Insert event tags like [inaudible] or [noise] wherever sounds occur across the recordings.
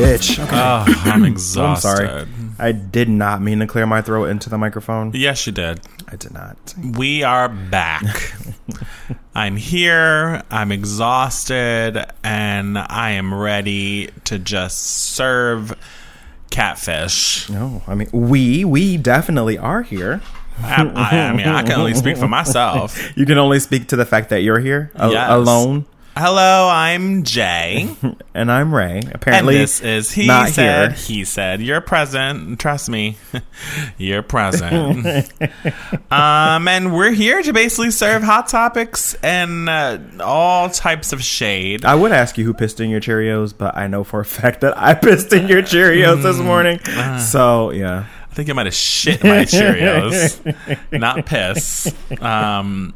bitch. [laughs] Okay. Oh, I'm exhausted. [clears throat] I'm sorry. I did not mean to clear my throat into the microphone. Yes, you did. I did not. We are back. [laughs] I'm here. I'm exhausted, and I am ready to just serve catfish. No, I mean we we definitely are here. I, I, I mean, I can only speak for [laughs] myself. You can only speak to the fact that you're here a- Yes. alone, Hello, I'm Jay. [laughs] and I'm Ray. And Apparently, this is he not said, here. he said, you're present. Trust me, [laughs] you're present. [laughs] um, and we're here to basically serve hot topics and uh, all types of shade. I would ask you who pissed in your Cheerios, but I know for a fact that I pissed in your Cheerios Mm. this morning. Uh. So yeah, I think I might have shit my Cheerios, not piss. Um,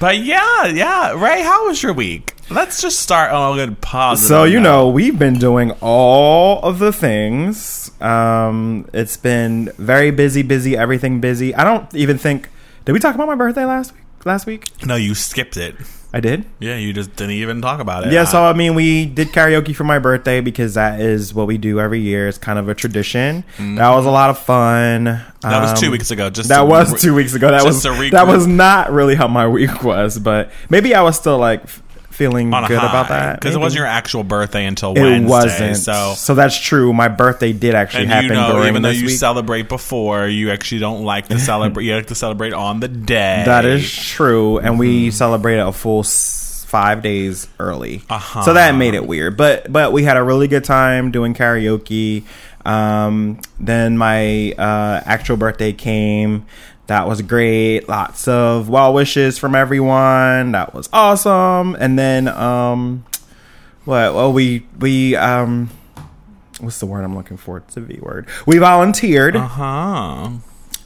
but yeah, yeah. Ray, how was your week? Let's just start on a good positive. So you note. know we've been doing all of the things. Um, it's been very busy, busy, everything busy. I don't even think. Did we talk about my birthday last week? Last week no, you skipped it. I did. Yeah, you just didn't even talk about it. Yeah, so I mean, we did karaoke for my birthday because that is what we do every year. It's kind of a tradition. That was a lot of fun. that was two Um, weeks ago. Just That was re- two weeks ago. That was that was not really how my week was, but maybe I was still like feeling good about that because it wasn't your actual birthday until It Wednesday. wasn't. So, So that's true. My birthday did actually and happen you know, even though you week. celebrate before, you actually don't like to celebrate. [laughs] you like to celebrate on the day. that is true, and we Mm-hmm. celebrated a full five days early. Uh-huh. So that made it weird, but but we had a really good time doing karaoke. Um, then my uh, actual birthday came. That was great. Lots of well wishes from everyone. That was awesome. And then um, what? Well, we we um, what's the word I'm looking for? It's a V word. We volunteered Uh huh.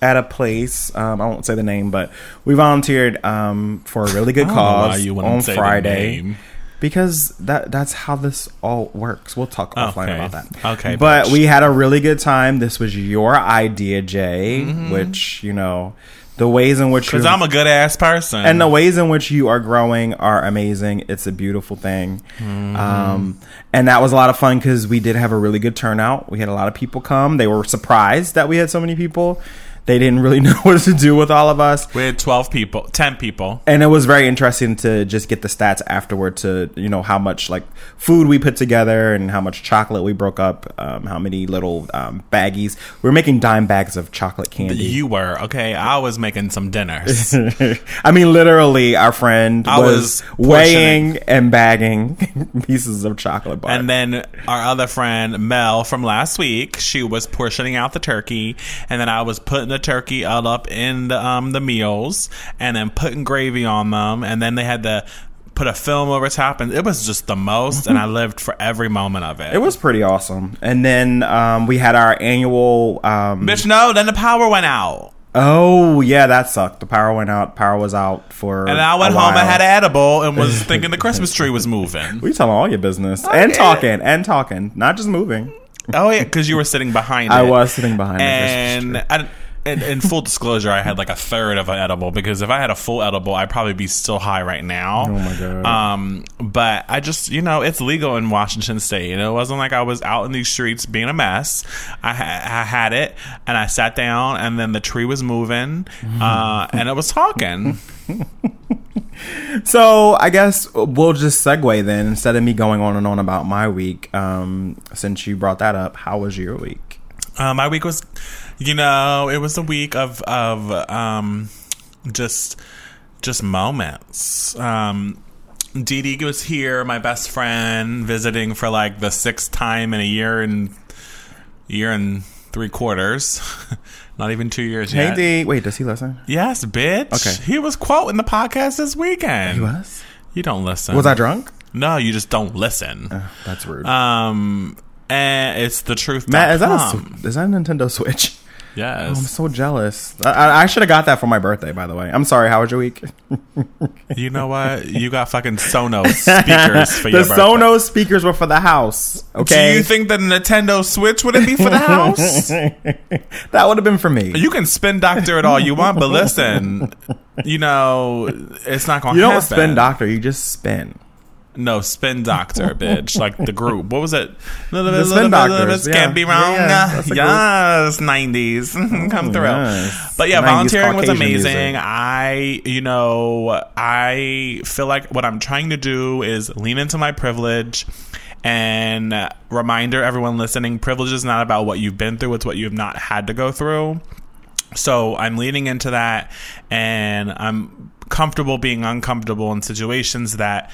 at a place. Um, I won't say the name, but we volunteered um, for a really good I don't know why cause on Friday. Because that that's how this all works. We'll talk offline Okay. about that. Okay, but bitch. we had a really good time. This was your idea, Jay, Mm-hmm. which you know the ways in which Because I'm a good ass person. and the ways in which you are growing are amazing. It's a beautiful thing. Mm-hmm. Um, and that was a lot of fun because we did have a really good turnout. We had a lot of people come. They were surprised that we had so many people. They didn't really [laughs] know what to do with all of us. we had 12 people, 10 people. And it was very interesting to just get the stats afterward to, you know, how much like food we put together and how much chocolate we broke up, um, how many little um, baggies. We were making dime bags of chocolate candy. You were, okay? I was making some dinners. [laughs] I mean, literally, our friend I was, was weighing and bagging [laughs] pieces of chocolate bar. And then our other friend Mel from last week, she was portioning out the turkey, and then I was putting the turkey all up in the um the meals, and then putting gravy on them, and then they had to put a film over top, and it was just the most, and I [laughs] lived for every moment of it. it was pretty awesome. And then um, we had our annual. Um, bitch. No, then the power went out, oh yeah, that sucked. The power went out. Power was out for. and I went home. I had an edible and was [laughs] thinking the Christmas tree was moving. We telling all your business and talking and talking, not just moving. Oh yeah, because you were sitting behind. I it. was sitting behind. the and. I, in, in full disclosure, I had like a third of an edible because if I had a full edible, I'd probably be still high right now. Oh my God. Um, but I just, you know, it's legal in Washington State. You know, it wasn't like I was out in these streets being a mess. I, ha- I had it, and I sat down, and then the tree was moving, uh, [laughs] and it was talking. So I guess we'll just segue then instead of me going on and on about my week. Um, since you brought that up, how was your week? Uh, my week was, you know, it was a week of of um, just just moments. Um, Dee Dee was here, my best friend, visiting for like the sixth time in a year and year and three quarters. [laughs] Not even two years Hey yet. D, wait, does he listen? Yes, bitch. Okay. He was quoting the podcast this weekend. He was. You don't listen. Was I drunk? No, you just don't listen. Uh, that's rude. Um, and it's the truth. Matt, is that a is that a Nintendo Switch? Oh, I'm so jealous. I, I, should have got that for my birthday. By the way, I'm sorry. How was your week? [laughs] You know what? You got fucking Sonos speakers for [laughs] the your birthday. Sonos speakers were for the house. Okay, Do you think the Nintendo Switch wouldn't be for the house? [laughs] that would have been for me? you can spin doctor it all you want, but listen, you know, it's not going to happen. You don't spin doctor. You just spin. No, Spin Doctor, [laughs] bitch. Like the group. What was it? The Spin [laughs] Doctors, Can't yeah. be wrong. Yeah, yeah, that's a group. yes, 90s. [laughs] Come through. yes. But yeah, 90s volunteering was amazing. music. I, you know, I feel like what I'm trying to do is lean into my privilege. And reminder, everyone listening, privilege is not about what you've been through; it's what you have not had to go through. So I'm leaning into that, and I'm comfortable being uncomfortable in situations that,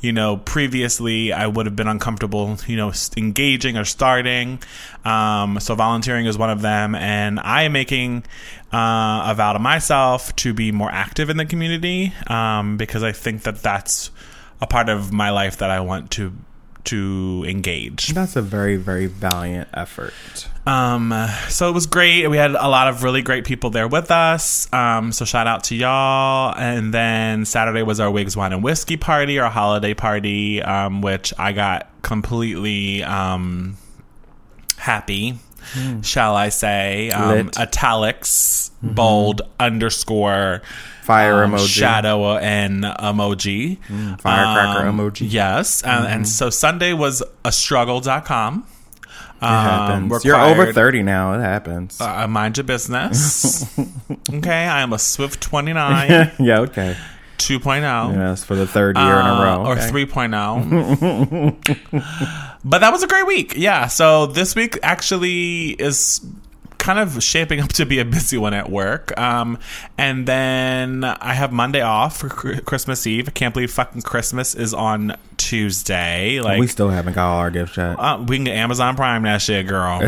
you know, previously I would have been uncomfortable, you know, engaging or starting. Um, so volunteering is one of them, and I am making uh, a vow to myself to be more active in the community um, because I think that that's a part of my life that I want to to engage. That's a very, very valiant effort. Um, so it was great. We had a lot of really great people there with us. Um, so shout out to y'all. And then Saturday was our Wigs Wine and Whiskey party, our holiday party, um, which I got completely um, happy, shall I say? Um, italics, bold, underscore, Fire um, emoji. shadow, and emoji. Firecracker Um, emoji. Yes. And, and so Sunday was a struggle.com. It happens. Um, You're over 30 now. It happens. uh, mind your business. [laughs] okay, I am a Swift 29 [laughs] yeah, okay. 2.0. Yes, for the third year in a uh, row. Or okay. 3.0. [laughs] but that was a great week. Yeah. So this week actually is kind of shaping up to be a busy one at work. Um, and then I have Monday off for Christmas Eve. I can't believe fucking Christmas is on Tuesday. Like, we still haven't got all our gifts yet. uh, we can get Amazon Prime that shit, girl.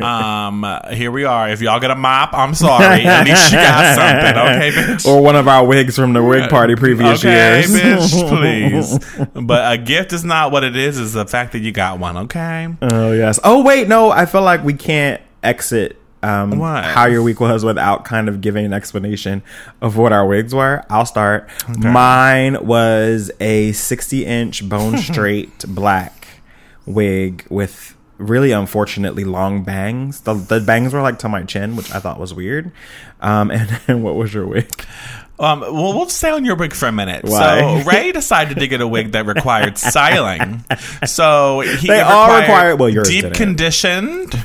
[laughs] um, here we are. If y'all get a mop, I'm sorry. At least you got [laughs] something, okay, bitch. or one of our wigs from the wig party previous okay, years. bitch, [laughs] please. But a gift is not what it is. Is the fact that you got one, okay? oh yes. Oh wait, no. I feel like we can't exit um, What? how your week was without kind of giving an explanation of what our wigs were. I'll start. Mine was a 60 inch bone [laughs] straight black wig with really unfortunately long bangs. The, the bangs were like to my chin, which I thought was weird. Um, [laughs] and then what was your wig? Um, well, we'll stay on your wig for a minute. Why? So Ray decided to get a wig that required styling. [laughs] So he They all required require- well, deep didn't. conditioned.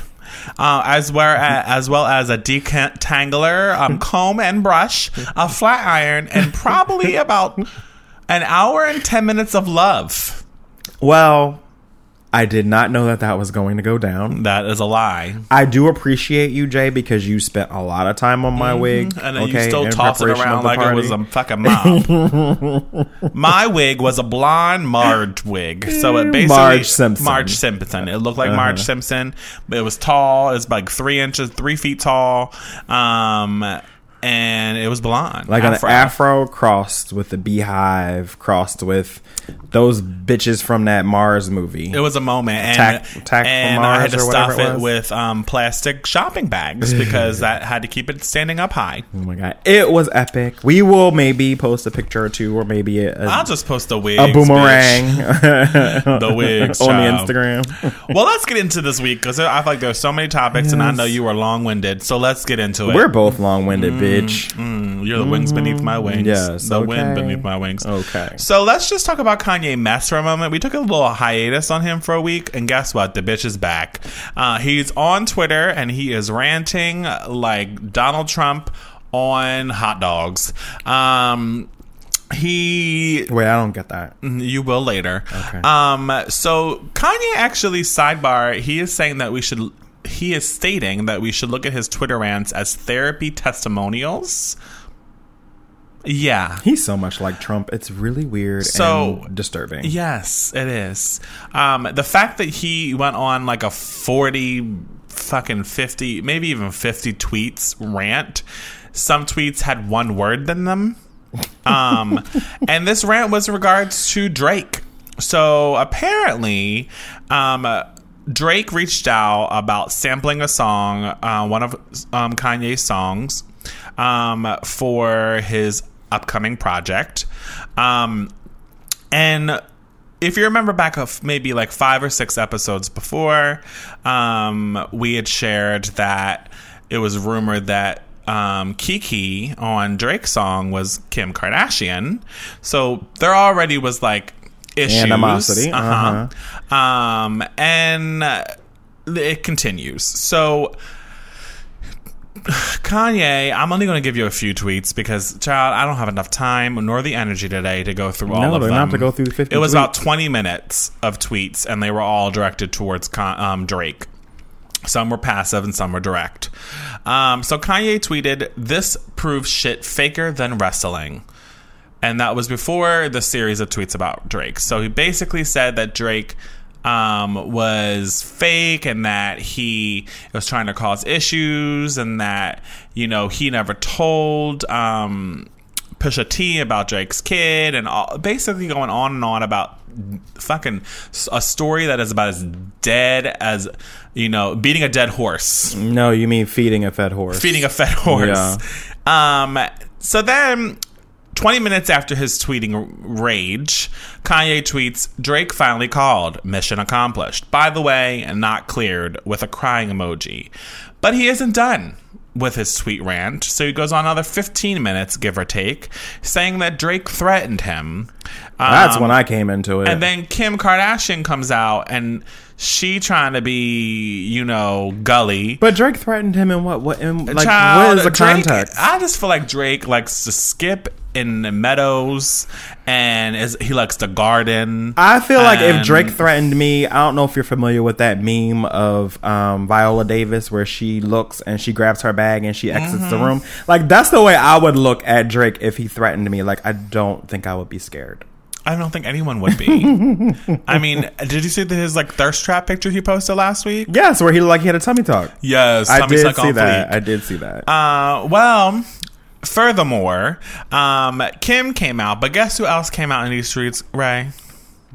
Uh, as well as, as well as a detangler, um, comb and brush, a flat iron, and probably about an hour and ten minutes of love. Well, I did not know that that was going to go down. That is a lie. I do appreciate you, Jay, because you spent a lot of time on my wig. Mm-hmm. And then okay, you still toss it around like it was a fucking mop. [laughs] My wig was a blonde Marge wig. So it basically Marge Simpson. Marge Simpson. It looked like Uh-huh. Marge Simpson, but it was tall. It was like three inches, three feet tall. Um and it was blonde. like an afro crossed with the beehive, crossed with those bitches from that Mars movie. It was a moment, and, Tack- tack and I had to stuff it it with um, plastic shopping bags because that had to keep it standing up high. oh my god, it was epic. We will maybe post a picture or two, or maybe a, a, I'll just post the wig, a boomerang [laughs] the wigs [laughs] on the. Instagram. Well, let's get into this week because I feel like there's so many topics, and I know you are long winded. So let's get into it. We're both long winded, bitch. Mm, you're the wings beneath my wings. Yes, the wind beneath my wings. Okay. So let's just talk about Kanye Mess for a moment. We took a little hiatus on him for a week, and guess what? The bitch is back. Uh, he's on Twitter and he is ranting like Donald Trump on hot dogs. Um, he Wait, I don't get that. you will later. Okay. Um. So Kanye actually sidebar. He is saying that we should. He is stating that we should look at his Twitter rants as therapy testimonials. Yeah. He's so much like Trump. It's really weird So- and disturbing. Yes, it is. Um, the fact that he went on like a 40 fucking 50, maybe even 50 tweets rant. Some tweets had one word in them. [laughs] Um, and this rant was in regards to Drake. So apparently, um, Drake reached out about sampling a song, uh, one of um, Kanye's songs, um, for his upcoming project. Um, and if you remember back of maybe like five or six episodes before, um, we had shared that it was rumored that um, Kiki on Drake's song was Kim Kardashian. So there already was like issues. Animosity, Uh-huh. Um, and uh, it continues. So. Kanye, I'm only going to give you a few tweets because, child, I don't have enough time nor the energy today to go through all No, of them. not to go through 50 It was tweets. about 20 minutes of tweets, and they were all directed towards um, Drake. Some were passive and some were direct. Um, so Kanye tweeted, "This proves shit faker than wrestling." And that was before the series of tweets about Drake. So he basically said that Drake um, was fake and that he was trying to cause issues and that you know he never told um, Pusha T about Drake's kid and all, basically going on and on about fucking a story that is about as dead as you know beating a dead horse No, you mean feeding a fed horse. feeding a fed horse. Yeah. Um, so then, 20 minutes after his tweeting rage, Kanye tweets, Drake finally called. Mission accomplished. By the way, not cleared with a crying emoji. But he isn't done with his tweet rant, so he goes on another 15 minutes, give or take, saying that Drake threatened him. That's Um, when I came into it. and then Kim Kardashian comes out and she trying to be, you know, gully. but Drake threatened him in what? What? In, like, Child, what is the Drake, context? I just feel like Drake likes to skip in the meadows, and is, he likes to garden. I feel like if Drake threatened me, I don't know if you're familiar with that meme of um, Viola Davis where she looks and she grabs her bag and she exits Mm-hmm. the room. Like that's the way I would look at Drake if he threatened me. Like I don't think I would be scared. I don't think anyone would be. [laughs] I mean, did you see the, his like thirst trap picture he posted last week? Yes, where he like he had a tummy talk. Yes, I did see on that. fleek. I did see that. Uh, well, furthermore, um, Kim came out, but guess who else came out in these streets, Ray?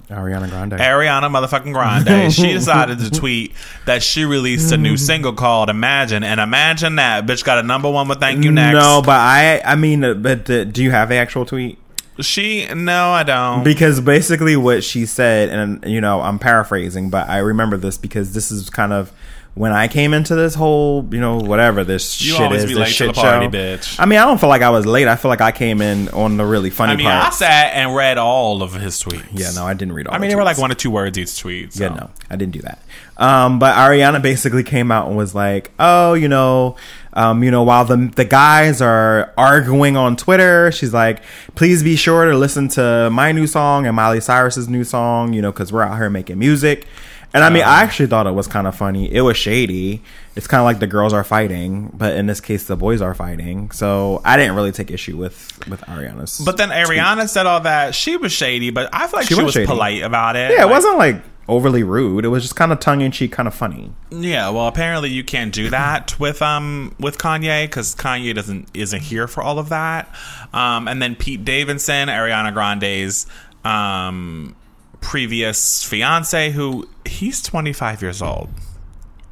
Ariana Grande. Ariana motherfucking Grande. she [laughs] decided to tweet that she released a new single called Imagine, and imagine that bitch got a number one with Thank You Next. No, but I I mean, uh, but uh, do you have the actual tweet? She no, I don't. Because basically what she said, and you know, I'm paraphrasing, but I remember this because this is kind of when I came into this whole, you know, whatever this You shit is, be this shit party, show. bitch. I mean, I don't feel like I was late. I feel like I came in on the really funny part. I mean, I sat and read all of his tweets. yeah, no, I didn't read all. I mean, the they were like one or two words each tweet. So. Yeah, no, I didn't do that. Um, but Ariana basically came out and was like, "Oh, you know, um, you know, while the the guys are arguing on Twitter, she's like, please be sure to listen to my new song and Miley Cyrus's new song, you know, because we're out here making music." And I mean, I actually thought it was kind of funny. It was shady. It's kind of like the girls are fighting, but in this case, the boys are fighting. So I didn't really take issue with with Ariana's. But then Ariana said all that. She was shady, but I feel like she, She was was, shady. polite about it. yeah, it Like, wasn't like overly rude. It was just kind of tongue in cheek, kind of funny. Yeah, well, apparently you can't do that [laughs] with um with Kanye because Kanye doesn't isn't here for all of that. Um, and then Pete Davidson, Ariana Grande's um previous fiance, who he's twenty five years old.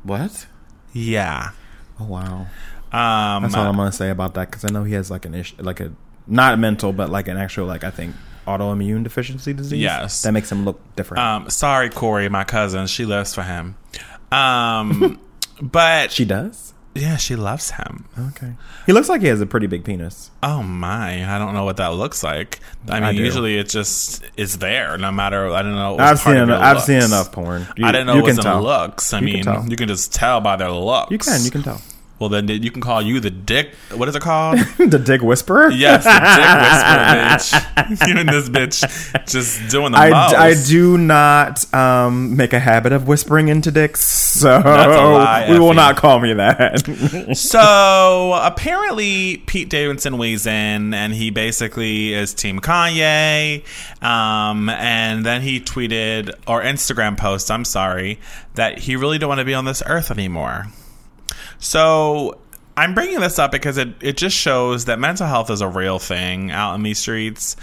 What? Yeah. Oh wow. Um, That's all I'm gonna say about that because I know he has like an issue, like a not mental, but like an actual like I think autoimmune deficiency disease. Yes. that makes him look different. um, sorry, Corey, my cousin. She lives for him. Um, [laughs] but she does. Yeah, she loves him. Okay. He looks like he has a pretty big penis. Oh my! I don't know what that looks like. I mean, I usually it just is there, no matter. I don't know. I've seen enough, I've seen enough porn. You, I didn't know you it was can in tell. looks. I You can mean, tell. you can just tell by their looks. You can. You can tell. Well, then you can call you the dick. What is it called? [laughs] the dick whisperer. yes, the dick [laughs] whisperer, bitch. [laughs] You and this bitch just doing the I, most. I do not um, make a habit of whispering into dicks, so lie, we will not call me that. So apparently, Pete Davidson weighs in, and he basically is Team Kanye. Um, and then he tweeted or Instagram post, I'm sorry, that he really don't want to be on this earth anymore. So I'm bringing this up because it, it just shows that mental health is a real thing out in these streets.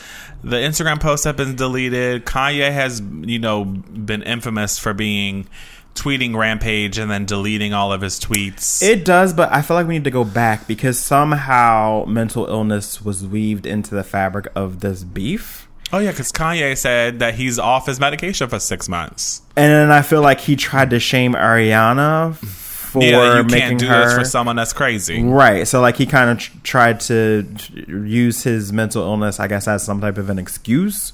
The Instagram posts have been deleted. Kanye has, you know, been infamous for being tweeting rampage and then deleting all of his tweets. It does, but I feel like we need to go back because somehow mental illness was weaved into the fabric of this beef. Oh yeah, because Kanye said that he's off his medication for six months. And then I feel like he tried to shame Ariana for yeah, you making can't do her this for someone that's crazy. right. So like he kind of tr- tried to use his mental illness, I guess, as some type of an excuse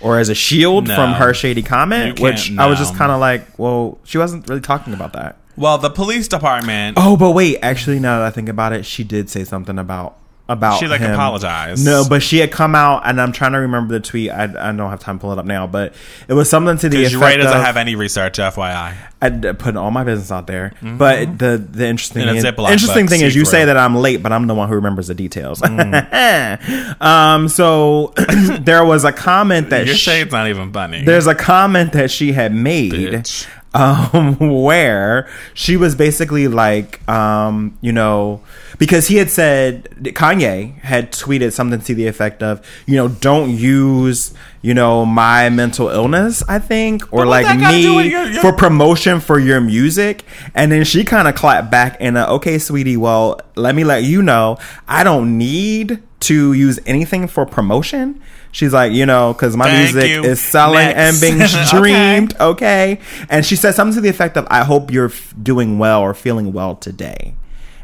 or as a shield No. from her shady comment, which can't- I was just kind of like, well, she wasn't really talking about that. Well, the police department. Oh, but wait, actually, now that I think about it, she did say something about about She, like, him. apologized. No, but she had come out, and I'm trying to remember the tweet. I, I don't have time to pull it up now, but it was something to the effect Ray doesn't of. have any research, FYI. I d- put all my business out there, but the the interesting In a is, interesting thing is you say that I'm late, but I'm the one who remembers the details. Mm. [laughs] um, so [clears throat] there was a comment that Your sh- shade's not even funny. there's a comment that she had made Bitch. um, [laughs] where she was basically like, um, you know, because he had said Kanye had tweeted something to the effect of, you know, don't use, you know, my mental illness, I think, or like that gotta do with me your- your- for promotion for your music. And then she kind of clapped back in a, okay, sweetie, well, let me let you know, I don't need to use anything for promotion. She's like, you know, because my Thank music you. is selling Next. and being [laughs] Okay. streamed okay and she said something to the effect of i hope you're f- doing well or feeling well today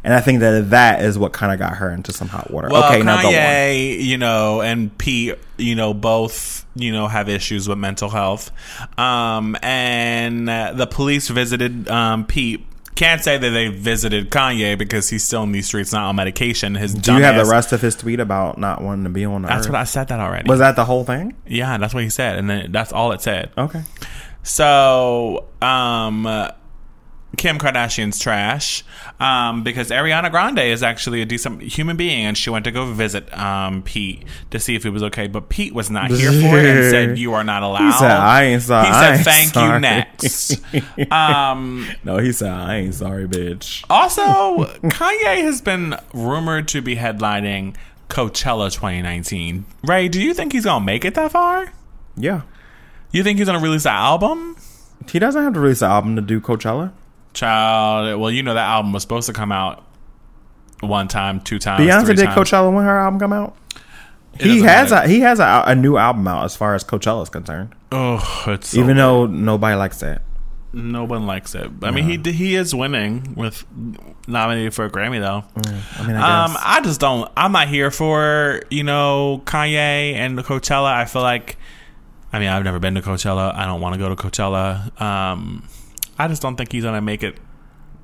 and i think that that is what kind of got her into some hot water Well, okay now go on Kanye, you know, and Pete, you know, both, you know, have issues with mental health. Um, and uh, the police visited um, Pete. Can't say that they visited Kanye because he's still in these streets, not on medication. His do you have the rest of his tweet about not wanting to be on the That's earth? what I said that already. was that the whole thing yeah, that's what he said, and then that's all it said. okay So, um, Kim Kardashian's trash um, because Ariana Grande is actually a decent human being, and she went to go visit um, Pete to see if he was okay. But Pete was not here for it and said, "You are not allowed." he said i ain't sorry He said, "Thank sorry." you." Next. [laughs] um, no he said i ain't sorry bitch also, Kanye has been rumored to be headlining Coachella 2019. Ray, do you think he's gonna make it that far? yeah You think he's gonna release an album? he doesn't have to release an album to do coachella Child, well, you know that album was supposed to come out one time, two times. beyonce did times. coachella when her album come out It he has matter. a he has a, a new album out as far as coachella is concerned Oh, it's so even though nobody likes that no one likes it. I mean, he he is winning with nominated for a Grammy though. i mean i Um, I just don't. I'm not here for you know Kanye and the Coachella. I feel like, I mean, I've never been to Coachella. I don't want to go to Coachella. Um, I just don't think he's gonna make it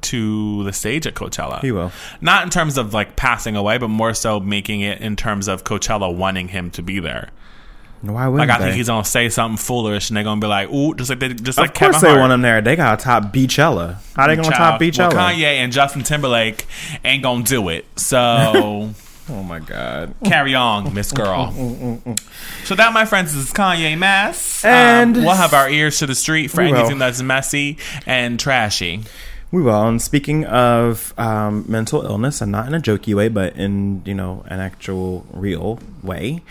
to the stage at Coachella. he will Not in terms of like passing away, but more so making it in terms of Coachella wanting him to be there. Why wouldn't Like I they? think he's gonna say something foolish, and they're gonna be like, "Ooh," just like they, just of like course Kevin they Hart. want him there. They got to top Beychella. How they gonna top Beychella? Well, Kanye and Justin Timberlake ain't gonna do it. So [laughs] oh my god. carry on, Miss Girl. so that, my friends, is Kanye Mess. And- um, we'll have our ears to the street for will. anything that's messy and trashy. We will. And speaking of um, mental illness, and not in a jokey way, but in you know an actual real way,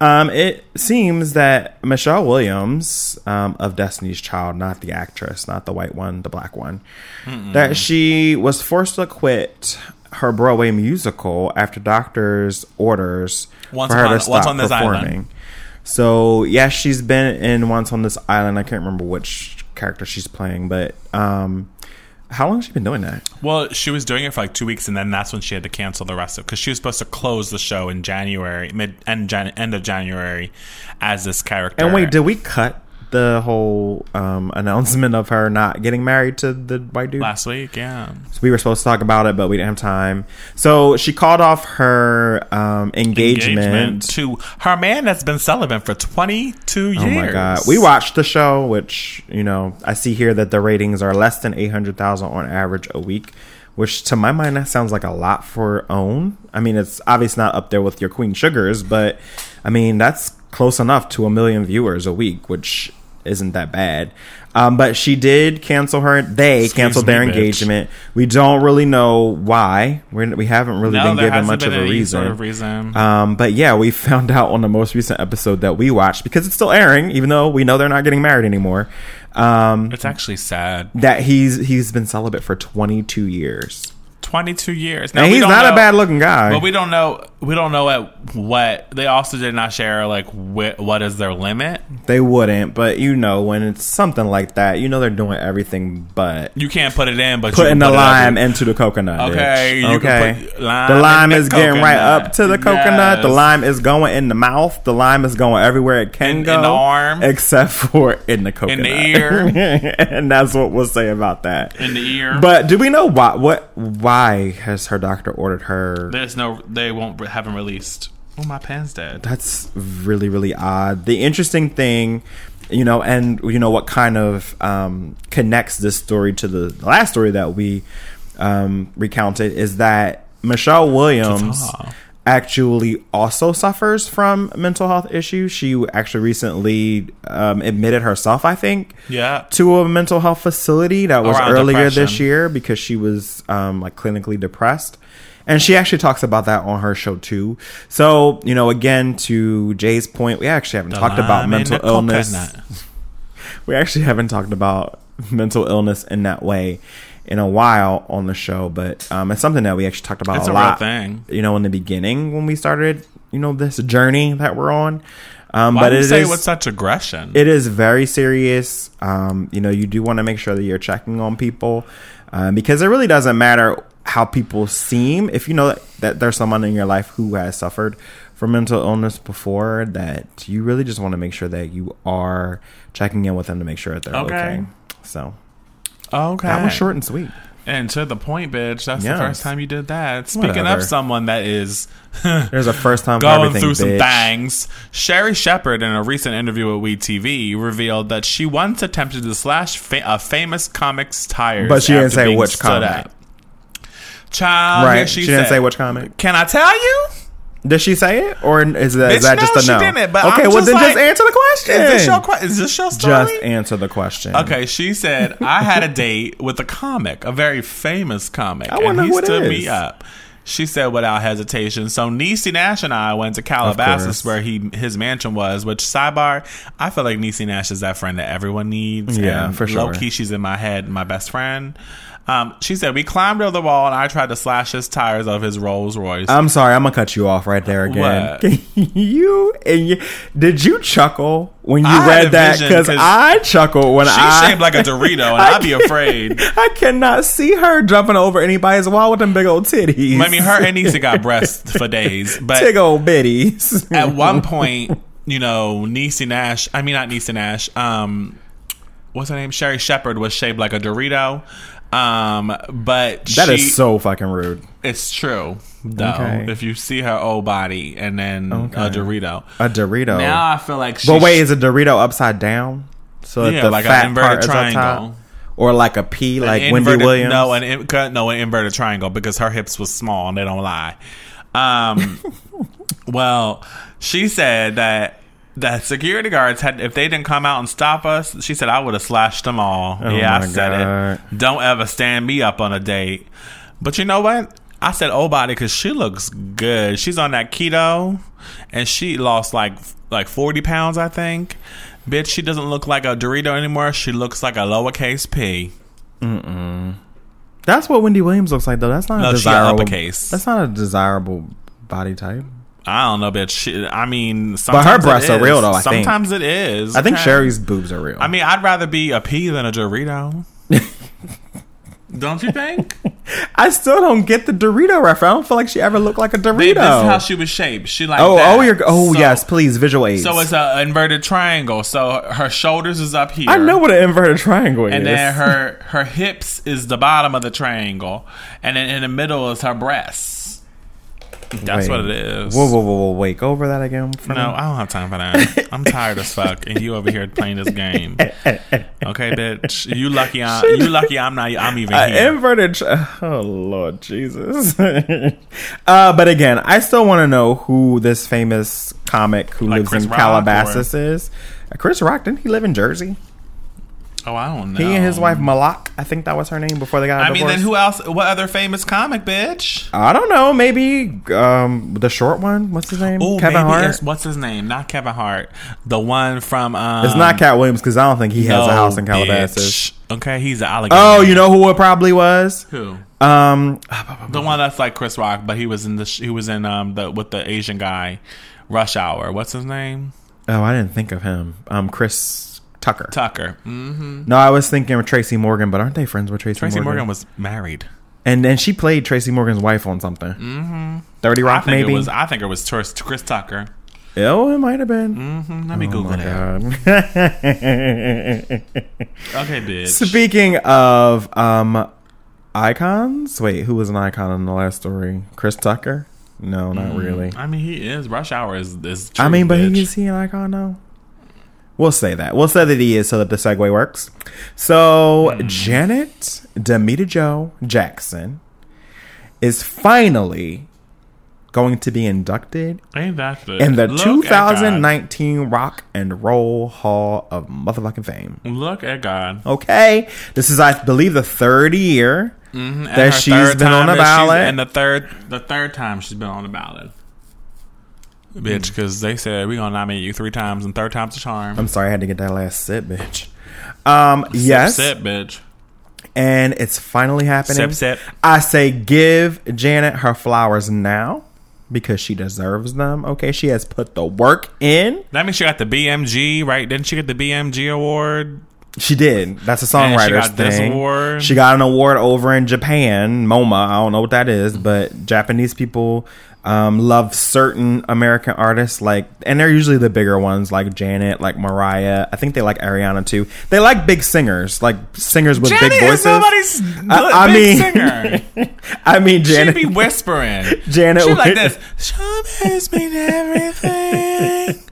um, it seems that Michelle Williams um, of Destiny's Child, not the actress, not the white one, the black one, that she was forced to quit her Broadway musical after doctors' orders Once for her upon- to stop on This Island. performing. So yeah, she's been in Once on This Island. I can't remember which character she's playing, but um, how long has she been doing that? Well, she was doing it for like two weeks, and then that's when she had to cancel the rest of because she was supposed to close the show in January, mid end, Jan, end of January, as this character. And wait, did we cut the whole um, announcement of her not getting married to the white dude? last week? Yeah. So we were supposed to talk about it, but we didn't have time. So she called off her um, engagement. to her man that's been celibate for 22 years. Oh my god, we watched the show, which you know I see here that the ratings are less than eight hundred thousand on average a week, which to my mind that sounds like a lot for OWN. I mean, it's obviously not up there with your Queen Sugars, but I mean that's close enough to a million viewers a week, which isn't that bad. Um, but she did cancel her. They Excuse canceled me, their bitch. engagement. We don't really know why. We're, we haven't really No, been given much been of a reason. sort of reason. Um, but yeah, we [laughs] found out on the most recent episode that we watched because it's still airing, even though we know they're not getting married anymore. Um, it's actually sad. that he's he's been celibate for 22 years, 22 years. and he's don't know- a bad looking guy. But we don't know. we don't know at what they also did not share like wh- what is their limit. They wouldn't, but you know, when it's something like that, you know they're doing everything but You can't put it in, but putting the put lime into the coconut. Okay, bitch. you can okay. lime the lime in the is getting right up to the coconut. The lime is going in the mouth. The lime is going everywhere it can In- in go, the arm. except [laughs] for in the coconut, In the ear. [laughs] and that's what we'll say about that. in the ear. But do we know why? What? Why has her doctor ordered her? There's no, they won't haven't released. Oh, my pen's dead. That's really really odd. The interesting thing, you know, and you know what kind of um, connects this story to the last story that we um, recounted is that Michelle Williams Ta-ta. Actually also suffers from mental health issues. She actually recently um, admitted herself, I think, Yeah. to a mental health facility that was Around earlier this year because she was um, like clinically depressed. And she actually talks about that on her show too. So, you know, again, to Jay's point, we actually haven't talked about mental illness. coconut. [laughs] We actually haven't talked about mental illness in that way in a while on the show, but um, it's something that we actually talked about It's a a real lot. thing. You know, in the beginning when we started, you know, this journey that we're on. Um, Why but it say is- with such aggression? it is very serious. Um, you know, you do want to make sure that you're checking on people um, because it really doesn't matter how people seem. If you know that, that there's someone in your life who has suffered from mental illness before, that you really just want to make sure that you are checking in with them to make sure that they're okay. Okay. So okay. that was short and sweet. And to the point, bitch. That's Yes. the first time you did that. Speaking Whatever. of someone that is [laughs] There's a first time for going everything, through some bitch. things, Sherri Shepherd, in a recent interview with We TV, revealed that she once attempted to slash fa- a famous comic's tires, But she didn't say which comic. at. Child, Right. She, she, didn't said- say which comic. Can I tell you? Did she say it, or is that, is Bitch, that just no, a she no? didn't, but okay, I'm well just then like, just answer the question. Is this your que- Is this your story? just answer the question. Okay, she said I had a date with a comic, a very famous comic, I and he stood is. me up. She said without hesitation. So Niecy Nash and I went to Calabasas, where he his mansion was. Which sidebar, I feel like Niecy Nash is that friend that everyone needs. Yeah, for sure. Low key, she's in my head, my best friend. Um, she said we climbed over the wall, and I tried to slash his tires of his Rolls Royce. I'm sorry, I'm gonna cut you off right there again. What? [laughs] you and you, did you chuckle when you I read that? Because I chuckled when She's I shaped like a [laughs] Dorito, and I'd be afraid. [laughs] I cannot see her jumping over anybody's wall with them big old titties. I mean, her and Niecy got breasts for days, but big old bitties. at one point, you know, Niecy Nash, I mean, not Niecy Nash, um, what's her name? Sherri Shepherd was shaped like a Dorito. Um, but that she, is so fucking rude. it's true, though. Okay. If you see her old body and then a Dorito. A Dorito. Now I feel like she. but wait, is a Dorito upside down? So Yeah, the like an fat inverted part is on top? triangle. or like a P, like An Wendy inverted- Williams. No, an in, no, an inverted triangle because her hips was small and they don't lie. Um, [laughs] well, she said that the security guards had if they didn't come out and stop us, she said I would have slashed them all. Oh yeah, I said God. it. Don't ever stand me up on a date. But you know what? I said old body because she looks good. She's on that keto, and she lost like like forty pounds, I think. Bitch, she doesn't look like a Dorito anymore. She looks like a lowercase p. Mm-mm. That's what Wendy Williams looks like, though. That's not No, a she desirable. uppercase. That's not a desirable body type. I don't know, bitch. She, I mean, her sometimes it breasts are real, though, I think. sometimes it is. I think okay? Sherri's boobs are real. I mean, I'd rather be a pea than a Dorito. [laughs] don't you think? [laughs] I still don't get the Dorito reference. I don't feel like she ever looked like a Dorito. Babe, this is how she was shaped. She like oh, oh that. oh, you're. Oh, So- yes, please, visual aids. So it's an inverted triangle. So her shoulders is up here. I know what an inverted triangle is. And then her her hips is the bottom of the triangle, and then in the middle is her breasts. That's Wait. what it is. Whoa, whoa, whoa, whoa! Wait, go over that again. For No, me? I don't have time for that. I'm tired as fuck, and you over here playing this game. [laughs] Okay, bitch. You lucky. I, you lucky. I'm not. I'm even Uh, here. inverted. [laughs] Oh Lord Jesus. [laughs] uh, but again, I still want to know who this famous comic who Like lives Chris in Rock, Calabasas is. Uh, Chris Rock didn't he live in Jersey? Oh, I don't know. He and his wife Malaak, I think that was her name before they got. Divorced. I mean, then who else? What other famous comic, bitch? I don't know. Maybe um, the short one. What's his name? Oh, Kevin Hart. what's his name? Not Kevin Hart. The one from. Um, It's not Katt Williams because I don't think he has a house in Calabasas. bitch. Okay, he's an alligator. Oh, you know who it probably was? who? Um, The one that's like Chris Rock, but he was in the sh- he was in um the with the Asian guy, Rush Hour. What's his name? oh, I didn't think of him. Um, Chris Tucker. Tucker. Mm-hmm. no, I was thinking of Tracy Morgan, but aren't they friends with Tracy, Tracy Morgan? Morgan was married. and then she played Tracy Morgan's wife on something. Mm-hmm. Thirty I Rock, think maybe. it was. I think it was Chris, Tucker. oh, it might have been. Mm-hmm. Let me Oh Google it. [laughs] Okay, bitch. Speaking of um icons, wait, who was an icon in the last story? Chris Tucker? No, not really. I mean, he is. Rush Hour is. is I mean, but bitch. he, is he an icon now? We'll say that. We'll say that he is so that the segue works. So Hmm. Janet Damita Jo Jackson is finally going to be inducted Ain't that the in the Look 2019 Rock and Roll Hall of Motherfucking Fame. Look at God. Okay, this is, I believe, the third year Mm-hmm. That she's been on the ballot. and the third, the third time she's been on the ballot, bitch. Because they said we're gonna nominate you three times, and third time's a charm. I'm sorry, I had to get that last sip, bitch. Um, yes, sip, bitch. and it's finally happening. Sip, sip. I say give Janet her flowers now because she deserves them. Okay, she has put the work in. That means she got the BMG, right? Didn't she get the BMG award? She did. That's a songwriter's this thing. award. She got an award over in Japan, MoMA. I don't know what that is, but Japanese people um, love certain American artists, like, and they're usually the bigger ones, like Janet, like Mariah. I think they like Ariana too. They like big singers, like singers with Janet big is voices. nobody's I- [laughs] I mean- singer. I mean, Janet. She'd be whispering. [laughs] Janet She'd be like this. Has been everything.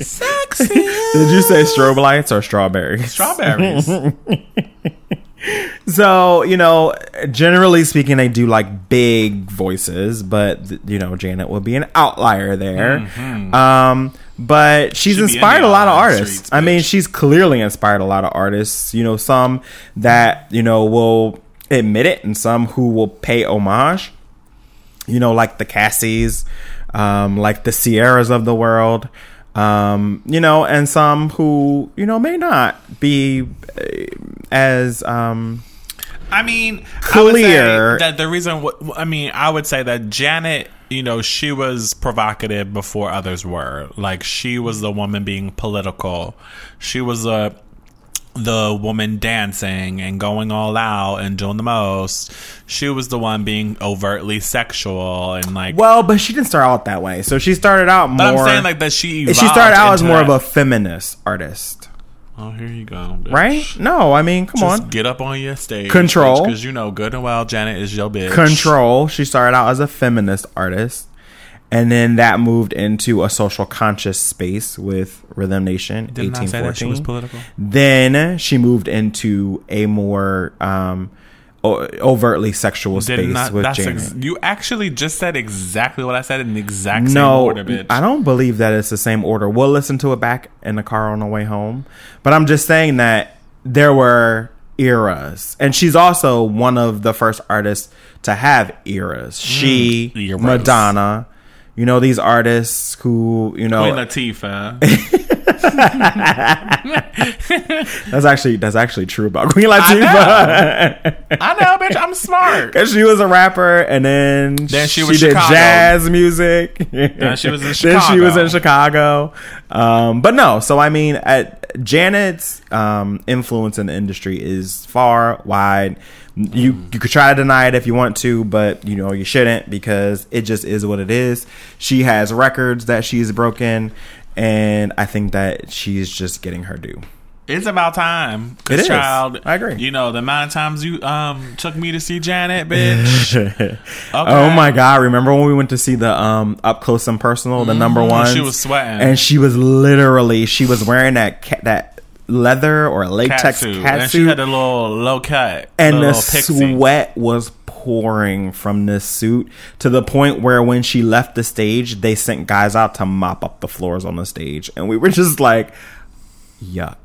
Sexy. [laughs] Did you say strobe lights or strawberries? strawberries? So, you know, generally speaking, they do like big voices, but, you know, Janet will be an outlier there. Um, but she's Should be in inspired a lot of artists. streets, I mean, she's clearly inspired a lot of artists. You know, some that, you know, will admit it and some who will pay homage. You know, like the Cassies, um, like the Ciaras of the world. Um, you know, and some who, you know, may not be uh, as um I mean, I would say Clear. that the reason. wh- I mean, I would say that Janet, you know, she was provocative before others were. Like she was the woman being political. She was a the woman dancing and going all out and doing the most. She was the one being overtly sexual and like. Well, but she didn't start out that way. So she started out more. but I'm saying like that she. she started out as more of a feminist artist, Oh, here you go. bitch. right? No, I mean, come Just on. get up on your stage. Control. Because you know good and well Janet is your bitch. Control. She started out as a feminist artist, and then that moved into a social conscious space with Rhythm Nation, Didn't say that she was political? Then she moved into a more um, o- overtly sexual Did space not, with Janet. ex- you actually just said exactly what I said in the exact same no, order, bitch. I don't believe that it's the same order. We'll listen to it back in the car on the way home. But I'm just saying that there were eras. And she's also one of the first artists to have eras. She, Mm, eras. Madonna, you know, these artists who, you know, Queen Latifah. [laughs] that's actually that's actually true about Queen Latifah. [laughs] I know, bitch. I'm smart. Cause she was a rapper, and then, Then she was did Chicago. jazz music. Then she was in Chicago. [laughs] Then she was in Chicago. Um, but no, so I mean, at Janet's um, influence in the industry is far wide. You you could try to deny it if you want to, but you know you shouldn't because it just is what it is. She has records that she's broken, and I think that she's just getting her due. It's about time. 'Cause, It is. child. I agree. You know the amount of times you um took me to see Janet, bitch. [laughs] Okay. Oh my god! Remember when we went to see the um up close and personal, the number one? Mm-hmm. She was sweating. and she was literally she was wearing that ca- that leather or latex Catsuit. cat and she had a little low cut. and the sweat was pouring from this suit to the point where when she left the stage, they sent guys out to mop up the floors on the stage, and we were just like, yuck.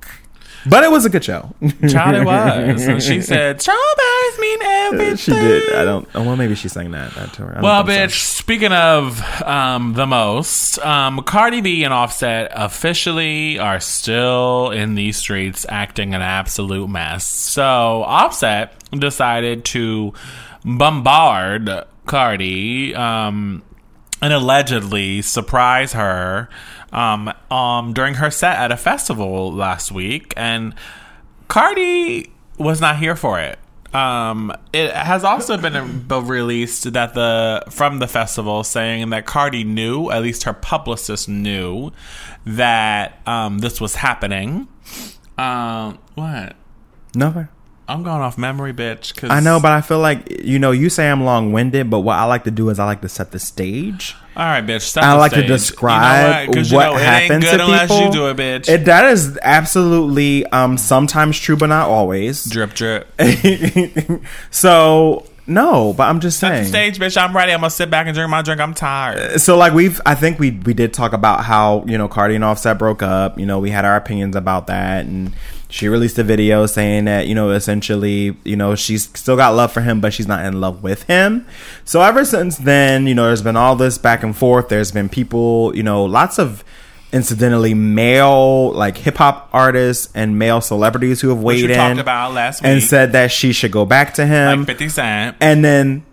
But it was a good show. [laughs] Child, [laughs] it was. And she said, strawberries mean everything. she did. I don't. Oh, well, maybe she sang that that to her. I don't Well, think bitch, speaking of um, the most, um, Cardi B and Offset officially are still in these streets acting an absolute mess. So, Offset decided to bombard Cardi um, and allegedly surprise her um, um, during her set at a festival last week. And Cardi was not here for it. Um, it has also been released that the from the festival saying that Cardi knew, at least her publicist knew, that um, this was happening. Um, what? Nothing. I'm going off memory, bitch. Cause I know, but I feel like you know, you say I'm long winded, but what I like to do is I like to set the stage. all right, bitch. set I like to describe You know what, you know, happened it to people. you do it, bitch. It, that is absolutely um sometimes true, but not always. drip, drip. [laughs] so no, but I'm just Set the saying. stage, bitch. I'm ready. I'm gonna sit back and drink my drink. I'm tired. So like we've, I think we we did talk about how you know Cardi and Offset broke up. You know we had our opinions about that, and she released a video saying that you know essentially you know she's still got love for him, but she's not in love with him. So ever since then, you know there's been all this back and forth. There's been people, you know, lots of incidentally male like hip hop artists and male celebrities who have weighed we in talked about last week. and said that she should go back to him. like 50 Cent. And then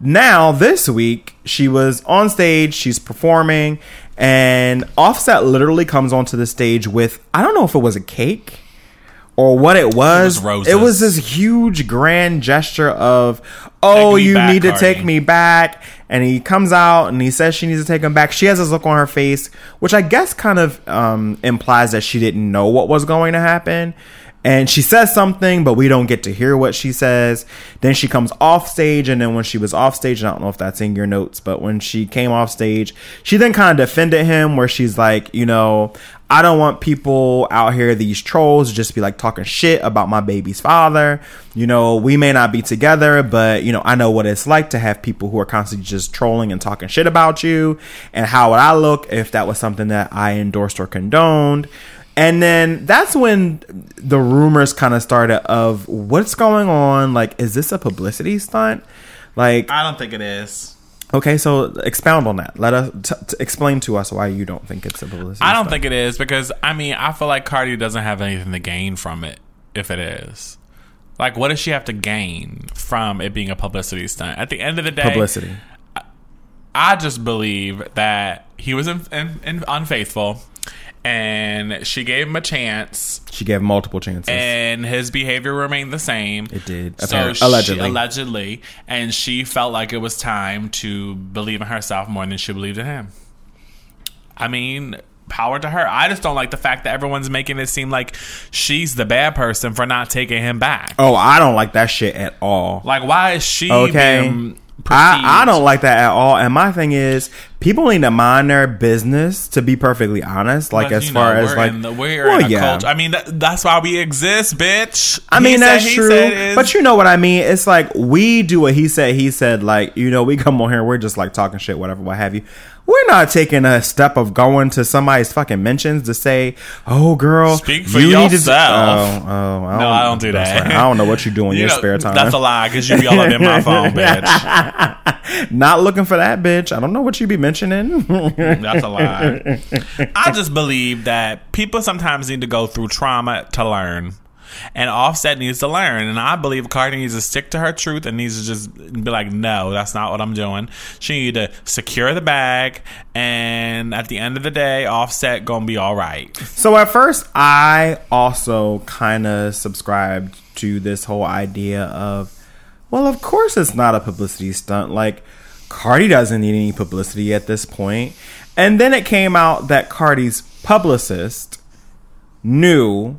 now this week she was on stage, she's performing, and Offset literally comes onto the stage with I don't know if it was a cake or what it was. was roses. It was this huge grand gesture of, "Oh, you back, need to Cardi." take me back." And he comes out and he says she needs to take him back. She has this look on her face, which I guess kind of um, implies that she didn't know what was going to happen. And she says something, but we don't get to hear what she says. Then she comes off stage, and then when she was off stage, I don't know if that's in your notes, but when she came off stage, she then kind of defended him, where she's like, you know, I don't want people out here, these trolls, just be like talking shit about my baby's father. You know, we may not be together, but you know, I know what it's like to have people who are constantly just trolling and talking shit about you. And how would I look if that was something that I endorsed or condoned? And then that's when the rumors kind of started of what's going on. Like, is this a publicity stunt? Like, I don't think it is. okay, so expound on that. Let us t- t- explain to us why you don't think it's a publicity. Stunt. I don't stunt. think it is because I mean I feel like Cardi doesn't have anything to gain from it if it is. Like what does she have to gain from it being a publicity stunt? At the end of the day, publicity. I just believe that he was in, in, in unfaithful and she gave him a chance She gave multiple chances. and his behavior remained the same. It did, So apparent- she, allegedly. allegedly, and she felt like it was time to believe in herself more than she believed in him. I mean, power to her. I just don't like the fact that everyone's making it seem like she's the bad person for not taking him back. oh, I don't like that shit at all. Like, why is she Okay. I, I don't like that at all. And my thing is, people need to mind their business. To be perfectly honest, like But, as far know, as like, the, we're well, yeah. culture. I mean, that, that's why we exist, bitch. I mean that's he true, said is- but you know what I mean. It's like we do what he said. He said like you know we come on here, we're just like talking shit, whatever, what have you. We're not taking a step of going to somebody's fucking mentions to say, "Oh, girl, Speak for you need to-" yourself. Oh, oh, I No, I don't do that. right. I don't know what you do in [laughs] You your know, spare time. That's a lie because you be all up in my phone, [laughs] bitch. not looking for that bitch. I don't know what you be mentioning. Mm, that's a lie. [laughs] I just believe that people sometimes need to go through trauma to learn. And Offset needs to learn. And I believe Cardi needs to stick to her truth and needs to just be like, no, that's not what I'm doing. She need to secure the bag. And at the end of the day, Offset gonna be all right. So at first, I also kind of subscribed to this whole idea of, well, of course it's not a publicity stunt. Like, Cardi doesn't need any publicity at this point. And then it came out that Cardi's publicist knew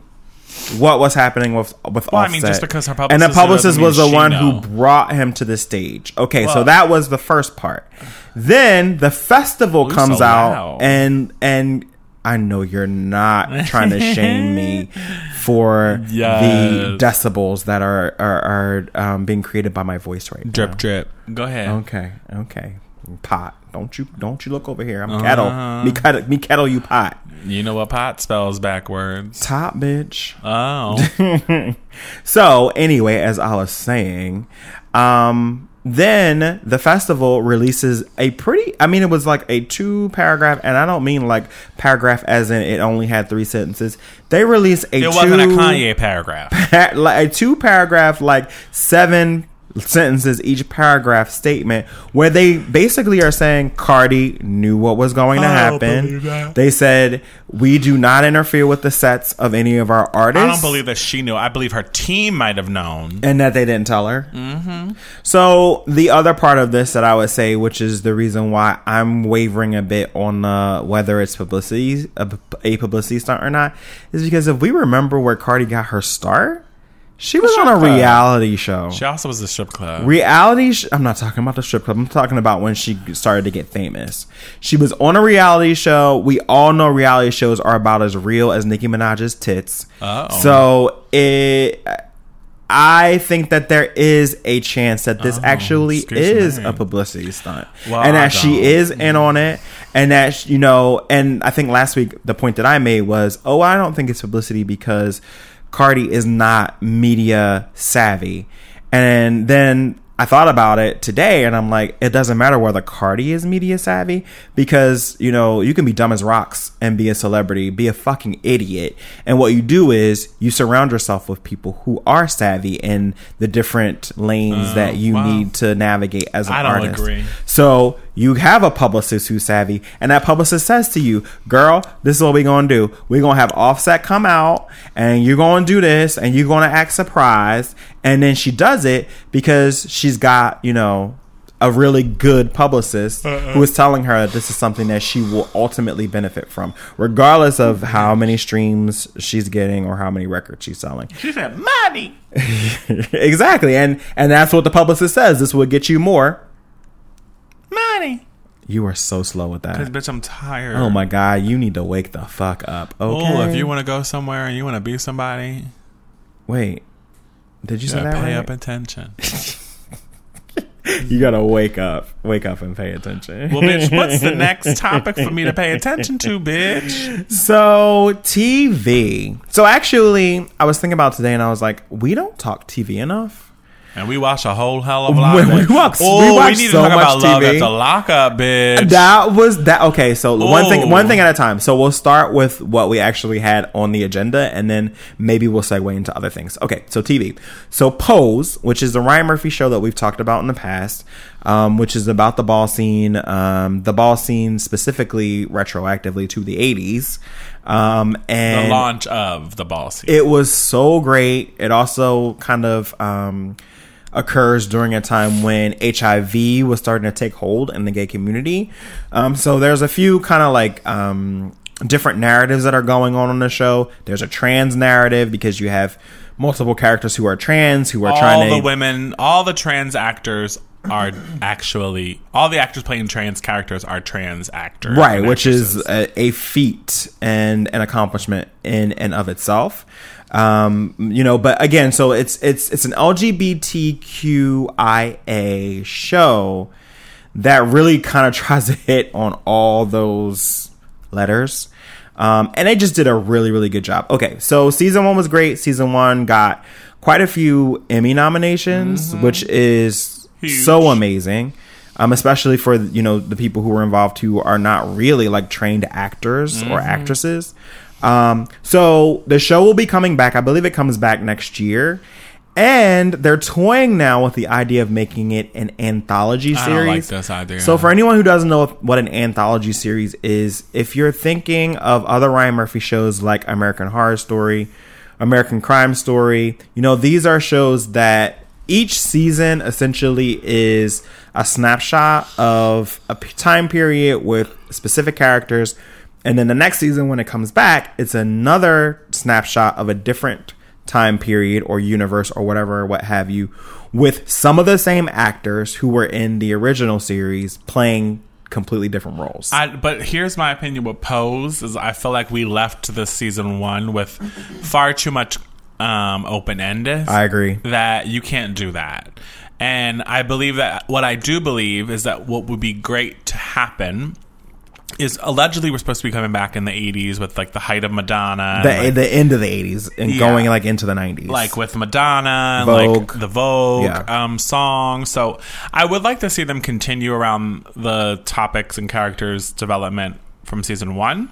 what was happening with with Well, I mean, just because her and the publicist publicist was the one know. who brought him to the stage. Okay, so that was the first part. Then the festival comes so out and and I know you're not trying to shame me [laughs] for Yes. the decibels that are are, are um, being created by my voice right now. Drip drip. Go ahead. Okay, okay. Pot. Don't you don't you look over here. I'm kettle. Me kettle me you pot. You know what pot spells backwards? Top bitch. Oh. [laughs] So anyway, as I was saying, um, then the festival releases a pretty. I mean, it was like a two paragraph, and I don't mean like paragraph as in it only had three sentences. They released a it two, wasn't a Kanye paragraph. pa- like a two paragraph, like seven sentences each paragraph statement where they basically are saying Cardi knew what was going to I don't believe happen. They said we do not interfere with the sets of any of our artists I don't believe that she knew. I believe her team might have known. and that they didn't tell her. Mm-hmm. So the other part of this that I would say, which is the reason why I'm wavering a bit on uh, whether it's publicity a, a publicity stunt or not, is because if we remember where Cardi got her start, she was on a club. reality show. She also was a strip club. Reality. Sh- I'm not talking about the strip club. I'm talking about when she started to get famous. She was on a reality show. We all know reality shows are about as real as Nicki Minaj's tits. Uh-oh. So it. I think that there is a chance that this Oh, actually is me. a publicity stunt, Well, and that she is in on it, and that you know, and I think last week the point that I made was, oh, I don't think it's publicity because Cardi is not media savvy, and then I thought about it today, and I'm like, it doesn't matter whether Cardi is media savvy because you know you can be dumb as rocks and be a celebrity, be a fucking idiot, and what you do is you surround yourself with people who are savvy in the different lanes oh, that you wow. need to navigate as an I don't artist. agree. So you have a publicist who's savvy, and that publicist says to you, "Girl, this is what we're gonna do. We're gonna have Offset come out, and you're gonna do this, and you're gonna act surprised." And then she does it because she's got you know a really good publicist uh-uh. who is telling her that this is something that she will ultimately benefit from, regardless of how many streams she's getting or how many records she's selling. She said, "Money." [laughs] exactly, and and that's what the publicist says. This will get you more. Money. You are so slow with that. Cause bitch, I'm tired. Oh my god, you need to wake the fuck up. Okay. Oh, if you want to go somewhere and you want to be somebody, wait, did you you say that pay right? up attention. [laughs] you gotta wake up, wake up and pay attention. well, bitch, what's the next [laughs] topic for me to pay attention to, bitch? so TV. So actually, I was thinking about today, and I was like, we don't talk TV enough. And we watch a whole hell of a lot. We- we watch- oh, we we, need so to talk much about love TV. at the lockup, bitch. That was that. Okay, so one thing, one thing at a time. So we'll start with what we actually had on the agenda, and then maybe we'll segue into other things. Okay, so TV. So Pose, which is the Ryan Murphy show that we've talked about in the past, um, which is about the ball scene, um, the ball scene specifically retroactively to the '80s, um, the and launch of the ball scene. it was so great. It also kind of um, occurs during a time when HIV was starting to take hold in the gay community. Um, so there's a few kind of like um, different narratives that are going on on the show. There's a trans narrative because you have multiple characters who are trans who are all trying to all the women, all the trans actors are actually all the actors playing trans characters are trans actors, right which is a, a feat and an accomplishment in and of itself um you know but again so it's it's it's an lgbtqia show that really kind of tries to hit on all those letters. Um and they just did a really really good job. Okay so season one was great. Season one got quite a few emmy nominations which is Huge. so amazing um, especially for you know the people who were involved who are not really like trained actors or actresses. Um, so the show will be coming back. I believe it comes back next year, and they're toying now with the idea of making it an anthology I series. don't like this idea. So for anyone who doesn't know what an anthology series is, if you're thinking of other Ryan Murphy shows like American Horror Story, American Crime Story, you know, these are shows that each season essentially is a snapshot of a time period with specific characters. And then the next season, when it comes back, it's another snapshot of a different time period or universe or whatever, what have you, with some of the same actors who were in the original series playing completely different roles. I, but here's my opinion with Pose is I feel like we left the season one with far too much um, open ended. I agree. that you can't do that. And I believe that what I do believe is that what would be great to happen is allegedly we're supposed to be coming back in the 80s with like the height of Madonna. The, like, the end of the 80s and Yeah. going like into the 90s. like with Madonna, Vogue. like the Vogue Yeah. um, song. So I would like to see them continue around the topics and characters development from season one.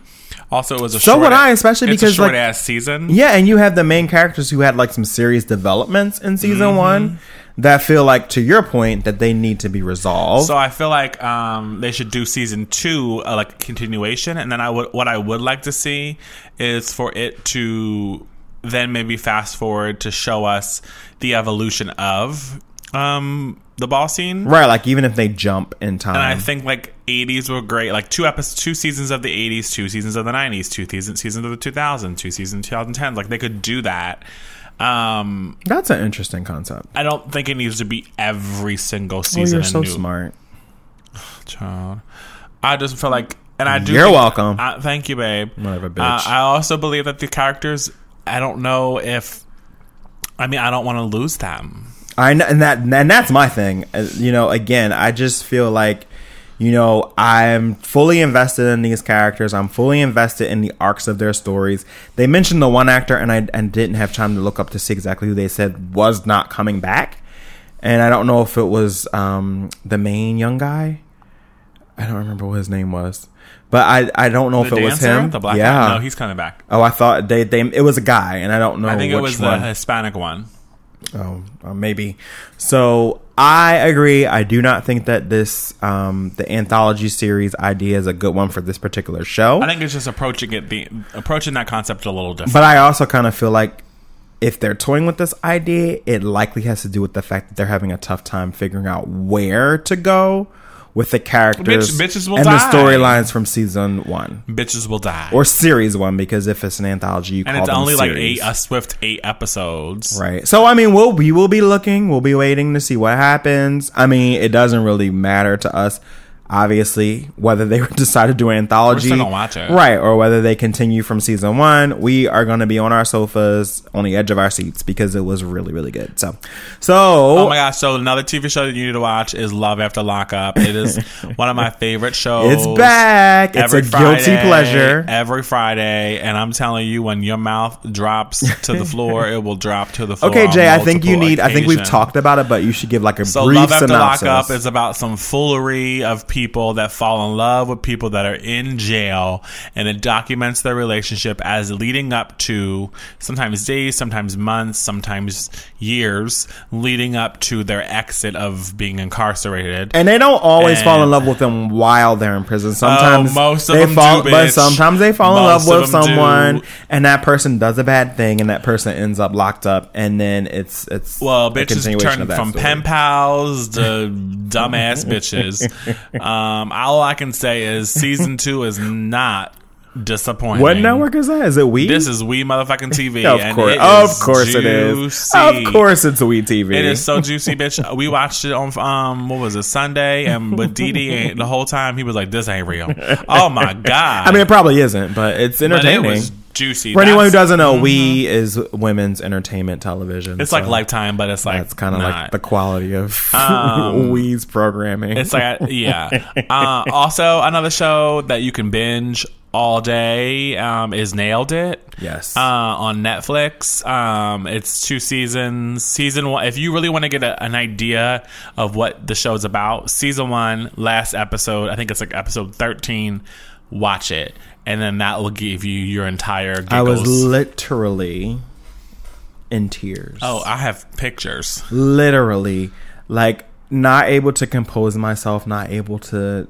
Also, it was a So short, would I, especially it's because, a short like- ass season. Yeah, and you have the main characters who had like some serious developments in season Mm-hmm. one that feel like, to your point, that they need to be resolved. So I feel like um, they should do season two, uh, like a continuation, and then I would what I would like to see is for it to then maybe fast forward to show us the evolution of um, the ball scene. right, like even if they jump in time. And I think like 80s were great. Like two episodes, two seasons of the 80s, two seasons of the 90s, two seasons seasons of the 2000s, two seasons 2010s. Like they could do that. Um, That's an interesting concept. I don't think it needs to be every single Oh, season. you're so new smart. [sighs] child. I just feel like, and I do. You're think- welcome. I, thank you, babe. Whatever, Uh. I also believe that the characters. I don't know if. I mean, I don't want to lose them. I know, and that and that's my thing. Uh, You know, again, I just feel like, you know, I'm fully invested in these characters. I'm fully invested in the arcs of their stories. They mentioned the one actor, and I and didn't have time to look up to see exactly who they said was not coming back. And I don't know if it was um, the main young guy. I don't remember what his name was, but I I don't know if The it was him. the black yeah. guy. No, he's coming back. oh, I thought they they it was a guy, and I don't know. I think it was one. the Hispanic one. Oh, uh, maybe. So I agree. I do not think that this um, the anthology series idea is a good one for this particular show. I think it's just approaching it the approaching that concept a little different. But I also kind of feel like if they're toying with this idea, it likely has to do with the fact that they're having a tough time figuring out where to go with the characters Bitch- bitches will and die. the storylines from season one Bitches will die. or series one because if it's an anthology, you and call it's them only like series. eight a swift eight episodes. Right. So I mean, we'll we will be looking. We'll be waiting to see what happens. I mean, it doesn't really matter to us, obviously, whether they [laughs] decide to do an anthology, We're still watch it. right, or whether they continue from season one. We are going to be on our sofas, on the edge of our seats, because it was really, really good. So, so Oh my gosh! So another TV show that you need to watch is Love After Lockup. It is [laughs] one of my favorite shows. it's back. It's every a guilty pleasure. every Friday, and I'm telling you, when your mouth drops to the floor, [laughs] it will drop to the floor. Okay, Jay. I think you need. I think we've talked about it, but you should give like a So brief Love After synopsis. Lockup is about some foolery of people that fall in love with people that are in jail, and it documents their relationship as leading up to sometimes days, sometimes months, sometimes years, leading up to their exit of being incarcerated. And they don't always And- fall in love with them while they're in prison. Sometimes Oh, most of they them fall, do, but sometimes they fall in love with them do. someone, and that person does a bad thing, and that person ends up locked up, and then it's it's Well, bitches turn from story. pen pals to [laughs] dumbass bitches. Um, [laughs] Um, all I can say is season two is not disappointing. What network is that? Is it We? This is we motherfucking [laughs] TV. of and course, it of is course it is. juicy. Of course, it's We TV. It is so juicy, bitch. [laughs] We watched it on um what was it Sunday, and but [laughs] Didi ain't the whole time he was like, "This ain't real." Oh my god! I mean, it probably isn't, but it's but it entertaining. was juicy. For anyone who doesn't know, We is women's entertainment television. it's so like Lifetime, but it's like That's kind of like the quality of Um, We's programming. It's like yeah. Uh, also, another show that you can binge all day um, is Nailed It. yes. Uh, on Netflix, um, it's two seasons. Season one, if you really want to get a, an idea of what the show's about, season one, last episode, I think it's like episode thirteen. Watch it, and then that will give you your entire. Giggles. I was literally in tears. oh, I have pictures. literally like not able to compose myself, not able to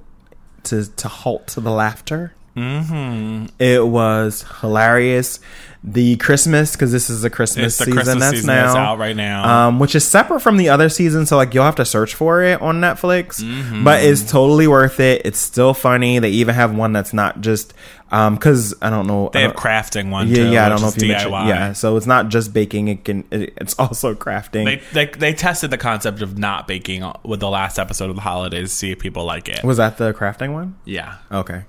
to to halt to the laughter. Mm-hmm. It was hilarious. The Christmas because this is a Christmas It's the season Christmas that's season now that's out right now. um, which is separate from the other season. So like you'll have to search for it on Netflix, Mm-hmm. but it's totally worth it. It's still funny. They even have one that's not just because I don't know. they I have don't- crafting one. yeah, too, yeah. I don't know if you mentioned. DIY. Yeah, so it's not just baking. It can. It, it's [laughs] also crafting. They, they they tested the concept of not baking with the last episode of the holidays to see if people like it. Was that the crafting one? Yeah. Okay.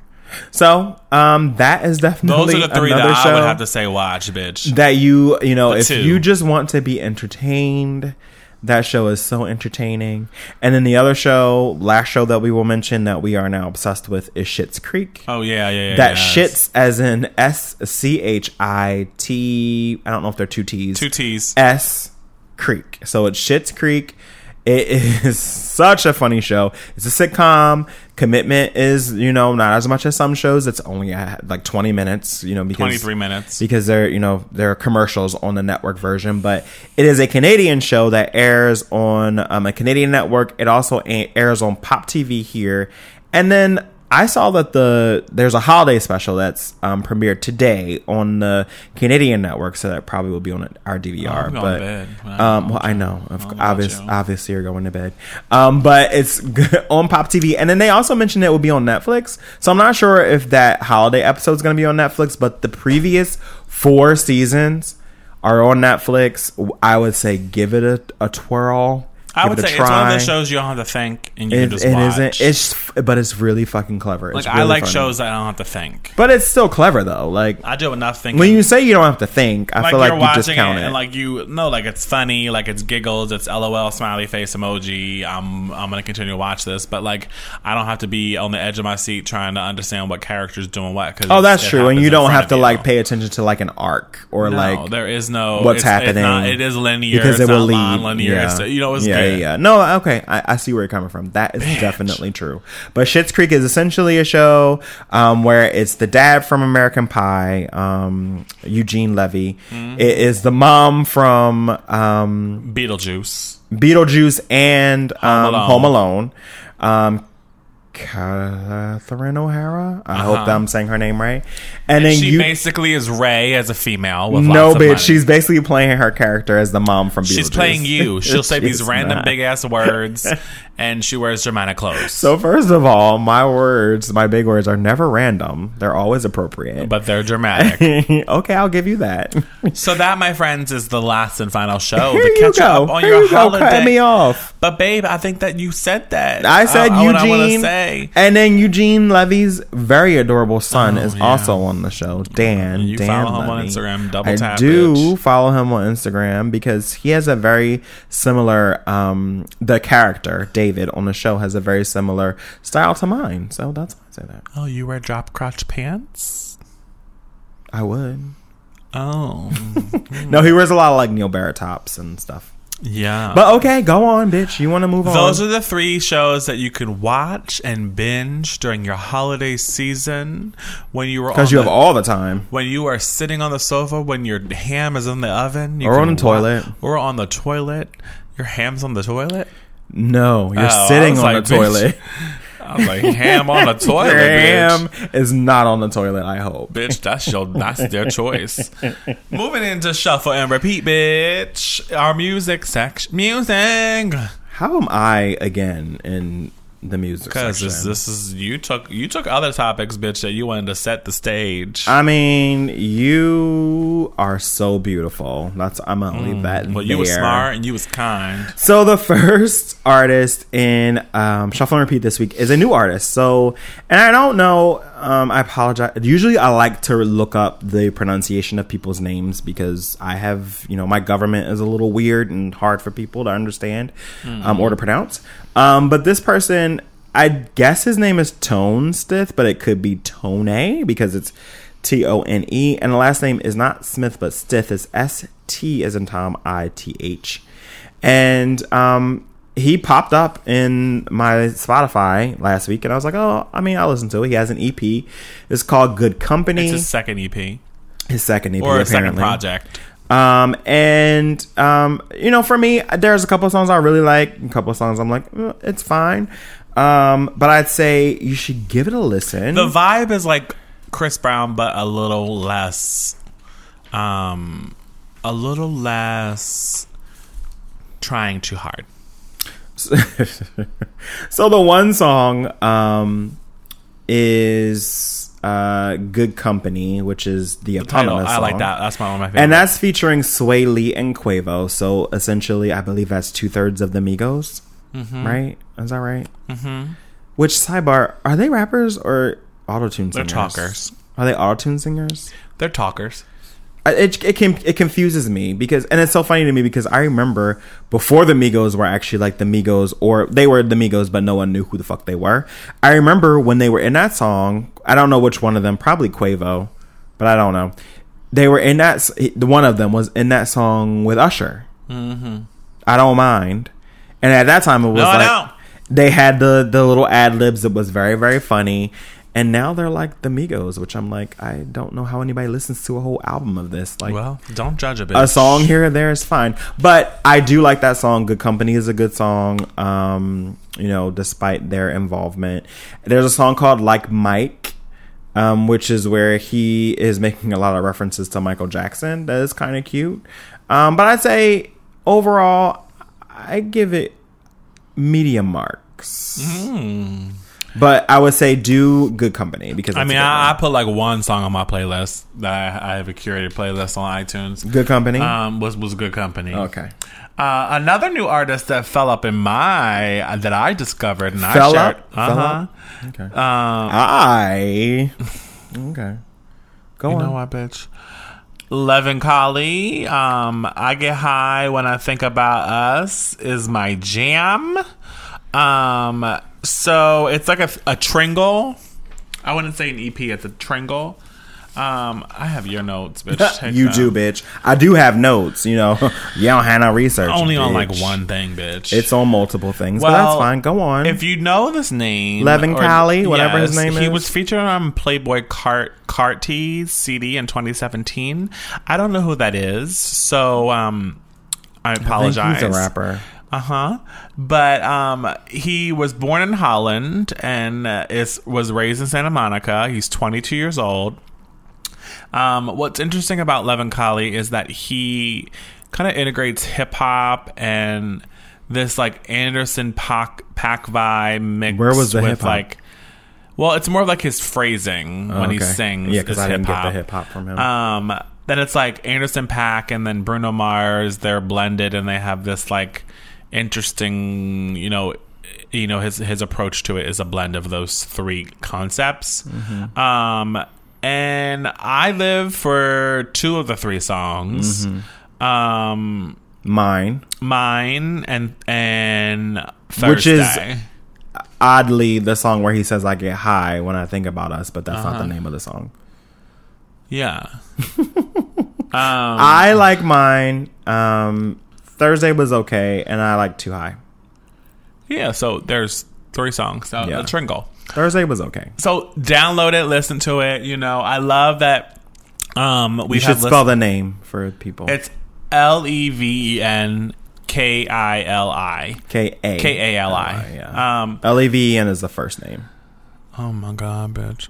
So, um, that is Those definitely are the three that I would have to say watch, bitch. that you, you know, The if two. you just want to be entertained, That show is so entertaining. And then the other show, last show that we will mention that we are now obsessed with is Schitt's Creek. Oh yeah, yeah, yeah. that yes. shits as in S C H I T. I don't know if they're two T's. Two T's. S Creek. So it's Schitt's Creek. It [laughs] is such a funny show. It's a sitcom. Commitment is, you know, not as much as some shows. It's only at like 20 minutes, you know, because Twenty three minutes. because there, you know, there are commercials on the network version, but it is a Canadian show that airs on um, a Canadian network. It also airs on Pop TV here, and then I saw that the there's a holiday special that's um, premiered today on the Canadian network, so that probably will be on our DVR. Oh, but to bed. I um, well, I know, of, I'll obvious, watch it. obviously, you're going to bed. Um, but it's [laughs] on Pop TV, and then they also mentioned it will be on Netflix. So I'm not sure if that holiday episode is going to be on Netflix, but the previous four seasons are on Netflix. I would say give it a, a twirl. I would say it's one of those shows you don't have to think and you It, can just it watch. isn't. It's but it's really fucking clever. It's like I like funny. shows that I don't have to think. but it's still clever though. Like I do enough thinking. when you say you don't have to think, I like feel like you watching discount it, it. and like you no, like it's funny, like it's giggles, it's LOL smiley face emoji. I'm I'm gonna continue to watch this, but like I don't have to be on the edge of my seat trying to understand what character's doing what. Cause oh, that's true, and you don't have to you. like pay attention to like an arc or No, like there is no what's it's, happening. It's not, it is linear. because it's it will lead linear. Yeah. You know, it's yeah. Yeah, yeah. No, okay, I, I see where you're coming from. That is definitely true. But Schitt's Creek is essentially a show um, where it's the dad from American Pie, um, Eugene Levy. Mm-hmm. It is the mom from um, Beetlejuice. Beetlejuice and um, Alone. Home Alone. Catherine O'Hara. I hope Uh-huh. that I'm saying her name right. And, then she you. basically is Ray as a female. With no, bitch. She's basically playing her character as the mom from Beetlejuice. She's playing you. [laughs] She'll say these random big ass words, [laughs] and she wears Germanic clothes. So first of all, my words, my big words, are never random. They're always appropriate. but they're dramatic. [laughs] okay, I'll give you that. so that, my friends, is the last and final show Here to you catch go. up on Here your you go, holiday. cutting me off. But babe, I think that you said that. I said I, What I Eugene, say. and then Eugene Levy's very adorable son Oh, is yeah. also on the show. Dan, You Dan follow him on Instagram, double I tap, do bitch. follow him on Instagram because he has a very similar. Um, the character David on the show has a very similar style to mine, so that's why I say that. Oh, you wear drop crotch pants? I would. Oh, [laughs] No, he wears a lot of like Neil Barrett tops and stuff. yeah. But okay, go on, bitch. You want to move on? Those are the three shows that you could watch and binge during your holiday season when you were Because you the, have all the time. When you are sitting on the sofa when your ham is in the oven you Or on can the toilet. wa- or on the toilet your ham's on the toilet No, you're Oh, sitting on like, the toilet. I was like ham on the [laughs] toilet Your bitch. ham is not on the toilet. I hope. Bitch, that's your that's their [laughs] choice. Moving into shuffle and repeat, bitch. Our music section, music. How am I again in the music Because this, this is you took you took other topics, bitch, that you wanted to set the stage. I mean, you are so beautiful. That's I'm gonna leave that. well, you were smart and you was kind. So the first artist in um, Shuffle and Repeat this week is a new artist. So, and I don't know. Um, I apologize. Usually, I like to look up the pronunciation of people's names because I have, you know, my government is a little weird and hard for people to understand um, or to pronounce. Um, but this person, I guess his name is Tone Stith, but it could be Tone because it's T O N E, and the last name is not Smith but Stith. Is S T as in Tom I T H, and um, he popped up in my Spotify last week, and I was like, oh, I mean, I listen to it. He has an EP. It's called Good Company. It's his second EP his second EP, or second apparently. project. Um, and um, you know, for me, there's a couple of songs I really like, a couple of songs I'm like, eh, it's fine. Um, but I'd say you should give it a listen. The vibe is like Chris Brown, but a little less, um, a little less trying too hard. So the one song um is uh Good Company, which is the Title, eponymous I like that. That's my one of my favorites. And that's featuring Swae Lee and Quavo. So essentially, I believe that's two thirds of the Migos, Mm-hmm. right? Is that right? Mm-hmm. Which sidebar are they rappers or auto tune they're singers? talkers. Are they auto tune singers? They're talkers. It it can it confuses me because and it's so funny to me because I remember before the Migos were actually like the Migos or they were the Migos but no one knew who the fuck they were. I remember when they were in that song. I don't know which one of them, probably Quavo, but I don't know. They were in that. The one of them was in that song with Usher. Mm-hmm. I don't mind. And at that time, it was No, like they had the the little ad libs. It was very very funny. And now they're like the Migos, which I'm like, I don't know how anybody listens to a whole album of this. Like Well, don't judge a bitch. a song here or there is fine, but I do like that song. Good Company is a good song. Um, you know, despite their involvement, there's a song called Like Mike, um, which is where he is making a lot of references to Michael Jackson. That is kind of cute. Um, but I'd say overall, I give it medium marks. But I would say do Good Company because I mean, I, I put like one song on my playlist that I, I have a curated playlist on iTunes. Good Company. Um, was was good company. okay, Uh, another new artist that fell up in my that I discovered and Fell I shared. up? Uh-huh. up? okay. Um, I okay. Go You on. know what, bitch? Leven Kali, um, I get high when I think about us is my jam. Um, so it's like a, a tringle. I wouldn't say an EP, it's a tringle. Um, I have your notes, bitch. [laughs] You them. do, bitch. I do have notes. You know, [laughs] you don't have no research. Only on like one thing, bitch. It's on multiple things, but Well, that's fine. Go on. If you know this name, Leven Kali, whatever his name he is. He was featured on Playboi Cart Carti's CD in 2017. I don't know who that is, so um, I I apologize. he's a rapper. Uh huh. But um, he was born in Holland and uh, is was raised in Santa Monica. He's 22 years old. Um, what's interesting about Leven Kali is that he kind of integrates hip hop and this like Anderson Paak Pack vibe mixed Where was the with hip-hop? like. Well, it's more of like his phrasing when he sings. Yeah, 'cause is I didn't get the hip-hop. hip-hop from him. Um, then it's like Anderson Paak and then Bruno Mars. They're blended and they have this like interesting, you know, you know his his approach to it is a blend of those three concepts. Mm-hmm. Um, and I live for two of the three songs. Mm-hmm. Um, Mine, mine and and Thursday. Which is- oddly, the song where he says "I get high when I think about us," but that's not Uh-huh. the name of the song. yeah. [laughs] I like mine. Um, Thursday was okay, and I like Too High. Yeah, so there's three songs. So Yeah. a tringle. Thursday was okay. So download it, listen to it. You know, I love that. Um, we You should spell the name for people. It's L E V E N K I L I K A K A L I. Yeah. Um, L E V E N is the first name. Oh my god, bitch!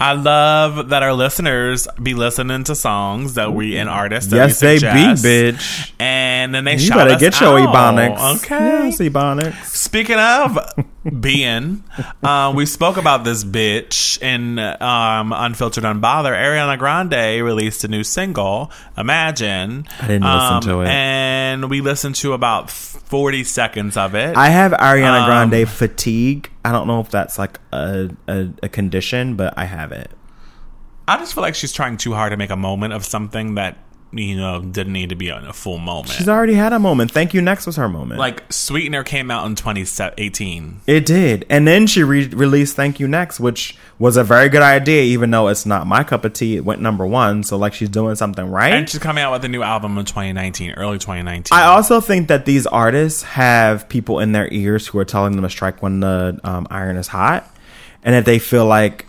I love that our listeners be listening to songs that we and artists. That Yes, we they be, bitch. And then they shout. You better get your out. Ebonics. Okay. Yes, Ebonics. Speaking of being, uh, we spoke about this bitch in um, Unfiltered Unbothered. Ariana Grande released a new single, Imagine. I didn't listen to it. And we listened to about 40 seconds of it. I have Ariana Um, Grande fatigue. I don't know if that's like a, a, a condition, but I have it. I just feel like she's trying too hard to make a moment of something that, you know, didn't need to be in a full moment. She's already had a moment. Thank you. Next was her moment. like, Sweetener came out in 2018. it did, and then she re- released "Thank You Next," which was a very good idea, even though it's not my cup of tea. It went number one, so like she's doing something right. And she's coming out with a new album in 2019, early 2019. I also think that these artists have people in their ears who are telling them to strike when the um, iron is hot, and that they feel like,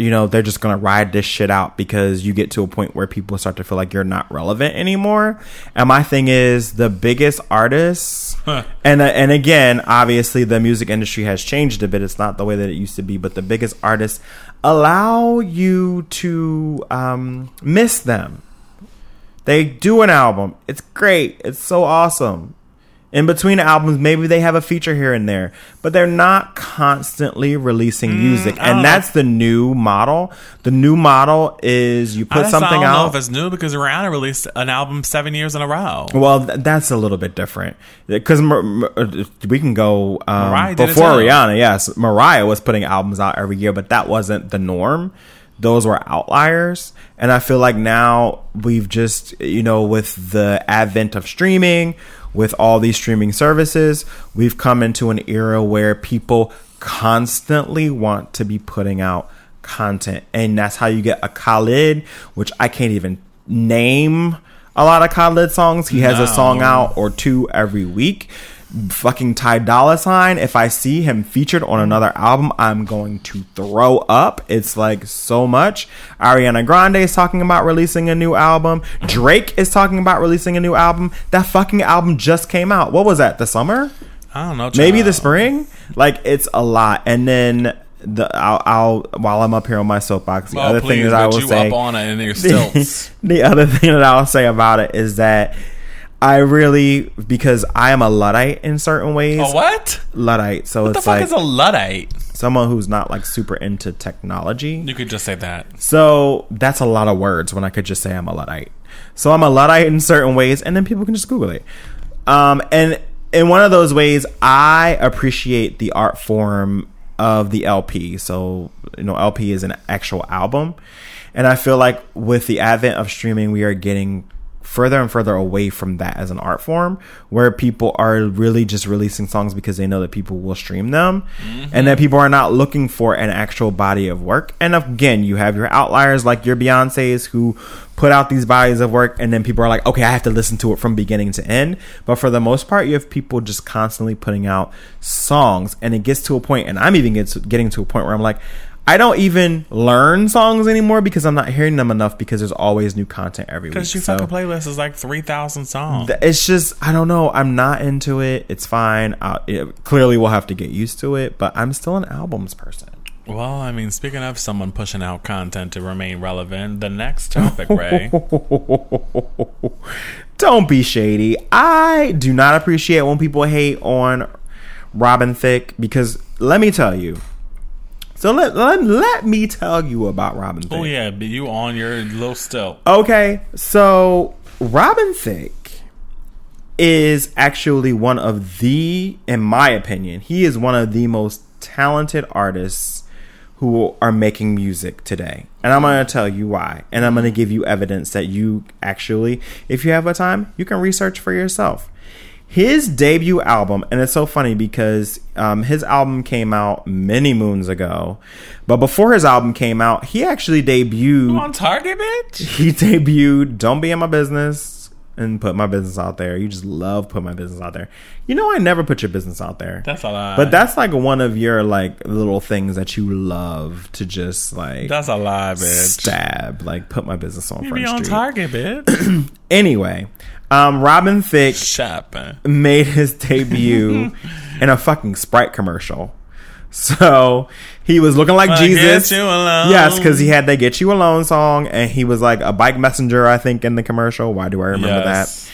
you know, they're just gonna ride this shit out because you get to a point where people start to feel like you're not relevant anymore. And my thing is, the biggest artists, and uh, and again, obviously, the music industry has changed a bit. It's not the way that it used to be, but the biggest artists allow you to um, miss them. They do an album. It's great. It's so awesome. In between albums, maybe they have a feature here and there, but they're not constantly releasing music. Mm, I don't And know. that's the new model. The new model is you I put something don't know if it's new because Rihanna released an album seven years in a row. Well, th- that's a little bit different because we can go um, Mariah did it before. Rihanna. Yes, Mariah was putting albums out every year, but that wasn't the norm. those were outliers. And I feel like now we've just, you know, with the advent of streaming, with all these streaming services, we've come into an era where people constantly want to be putting out content. And that's how you get a Khalid, which I can't even name a lot of Khalid songs. He has a song out or two every week. Fucking Ty Dolla Sign. If I see him featured on another album, I'm going to throw up. It's like so much. Ariana Grande is talking about releasing a new album. Drake is talking about releasing a new album. That fucking album just came out. What was that? The summer? I don't know. maybe the spring like it's a lot and then the I'll, I'll while i'm up here on my soapbox the Oh, other please, thing that i will you say up on it and you're [laughs] stilts. [laughs] the other thing that i'll say about it is that i really because i am a luddite in certain ways a what? luddite so What the it's fuck like is a luddite? someone who's not like super into technology You could just say that. so that's a lot of words when I could just say I'm a Luddite. So I'm a Luddite in certain ways, and then people can just Google it. Um, and in one of those ways, I appreciate the art form of the LP. So, you know, LP is an actual album. And I feel like with the advent of streaming, we are getting further and further away from that as an art form where people are really just releasing songs because they know that people will stream them and that people are not looking for an actual body of work. And again, you have your outliers like your Beyonce's who put out these bodies of work and then people are like, okay, I have to listen to it from beginning to end. But for the most part, you have people just constantly putting out songs and it gets to a point, and I'm even getting to a point where I'm like, I don't even learn songs anymore because I'm not hearing them enough because there's always new content every week. Because your So- fucking playlist is like 3,000 songs. Th- it's just I don't know. I'm not into it. It's fine. i it, clearly, we'll have to get used to it. But I'm still an albums person. well, I mean, speaking of someone pushing out content to remain relevant, the next topic, Ray. [laughs] Don't be shady. I do not appreciate when people hate on Robin Thicke because let me tell you. So let let, let me tell you about Robin oh, Thicke. oh, yeah, but you on your little stilt. Okay, so Robin Thicke is actually one of the, in my opinion, he is one of the most talented artists who are making music today. And I'm going to tell you why. And I'm going to give you evidence that you actually, if you have a time, you can research for yourself. His debut album, and it's so funny because um, his album came out many moons ago, but before his album came out, he actually debuted on Target, bitch? he debuted Don't Be in My Business and put my business out there. You just love put my business out there. You know I never put your business out there. That's a lie. but that's like one of your like little things that you love to just like That's a lie, bitch. stab, like put my business on You be on Street. Target, bitch. [clears throat] Anyway, um Robin Thicke Shopping. made his debut [laughs] in a fucking Sprite commercial. So he was looking like Wanna Jesus. get you alone. Yes, because he had the "Get You Alone" song, and he was like a bike messenger, I think, in the commercial. Why do I remember Yes. that?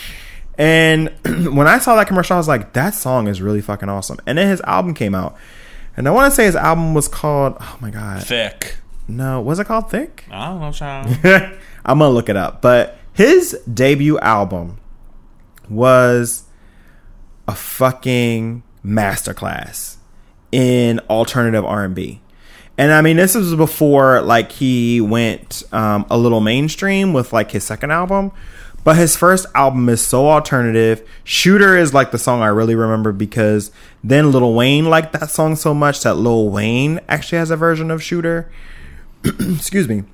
And [clears throat] when I saw that commercial, I was like, "That song is really fucking awesome." And then his album came out, and I want to say his album was called "Oh my god, Thick. no, was it called Thick?" I don't know, child. [laughs] I'm gonna look it up. But his debut album was a fucking masterclass in alternative R&B. And I mean, this was before like he went um, a little mainstream with like his second album. But his first album is so alternative. Shooter is like the song I really remember because then Lil Wayne liked that song so much that Lil Wayne actually has a version of Shooter. [clears throat] Excuse me.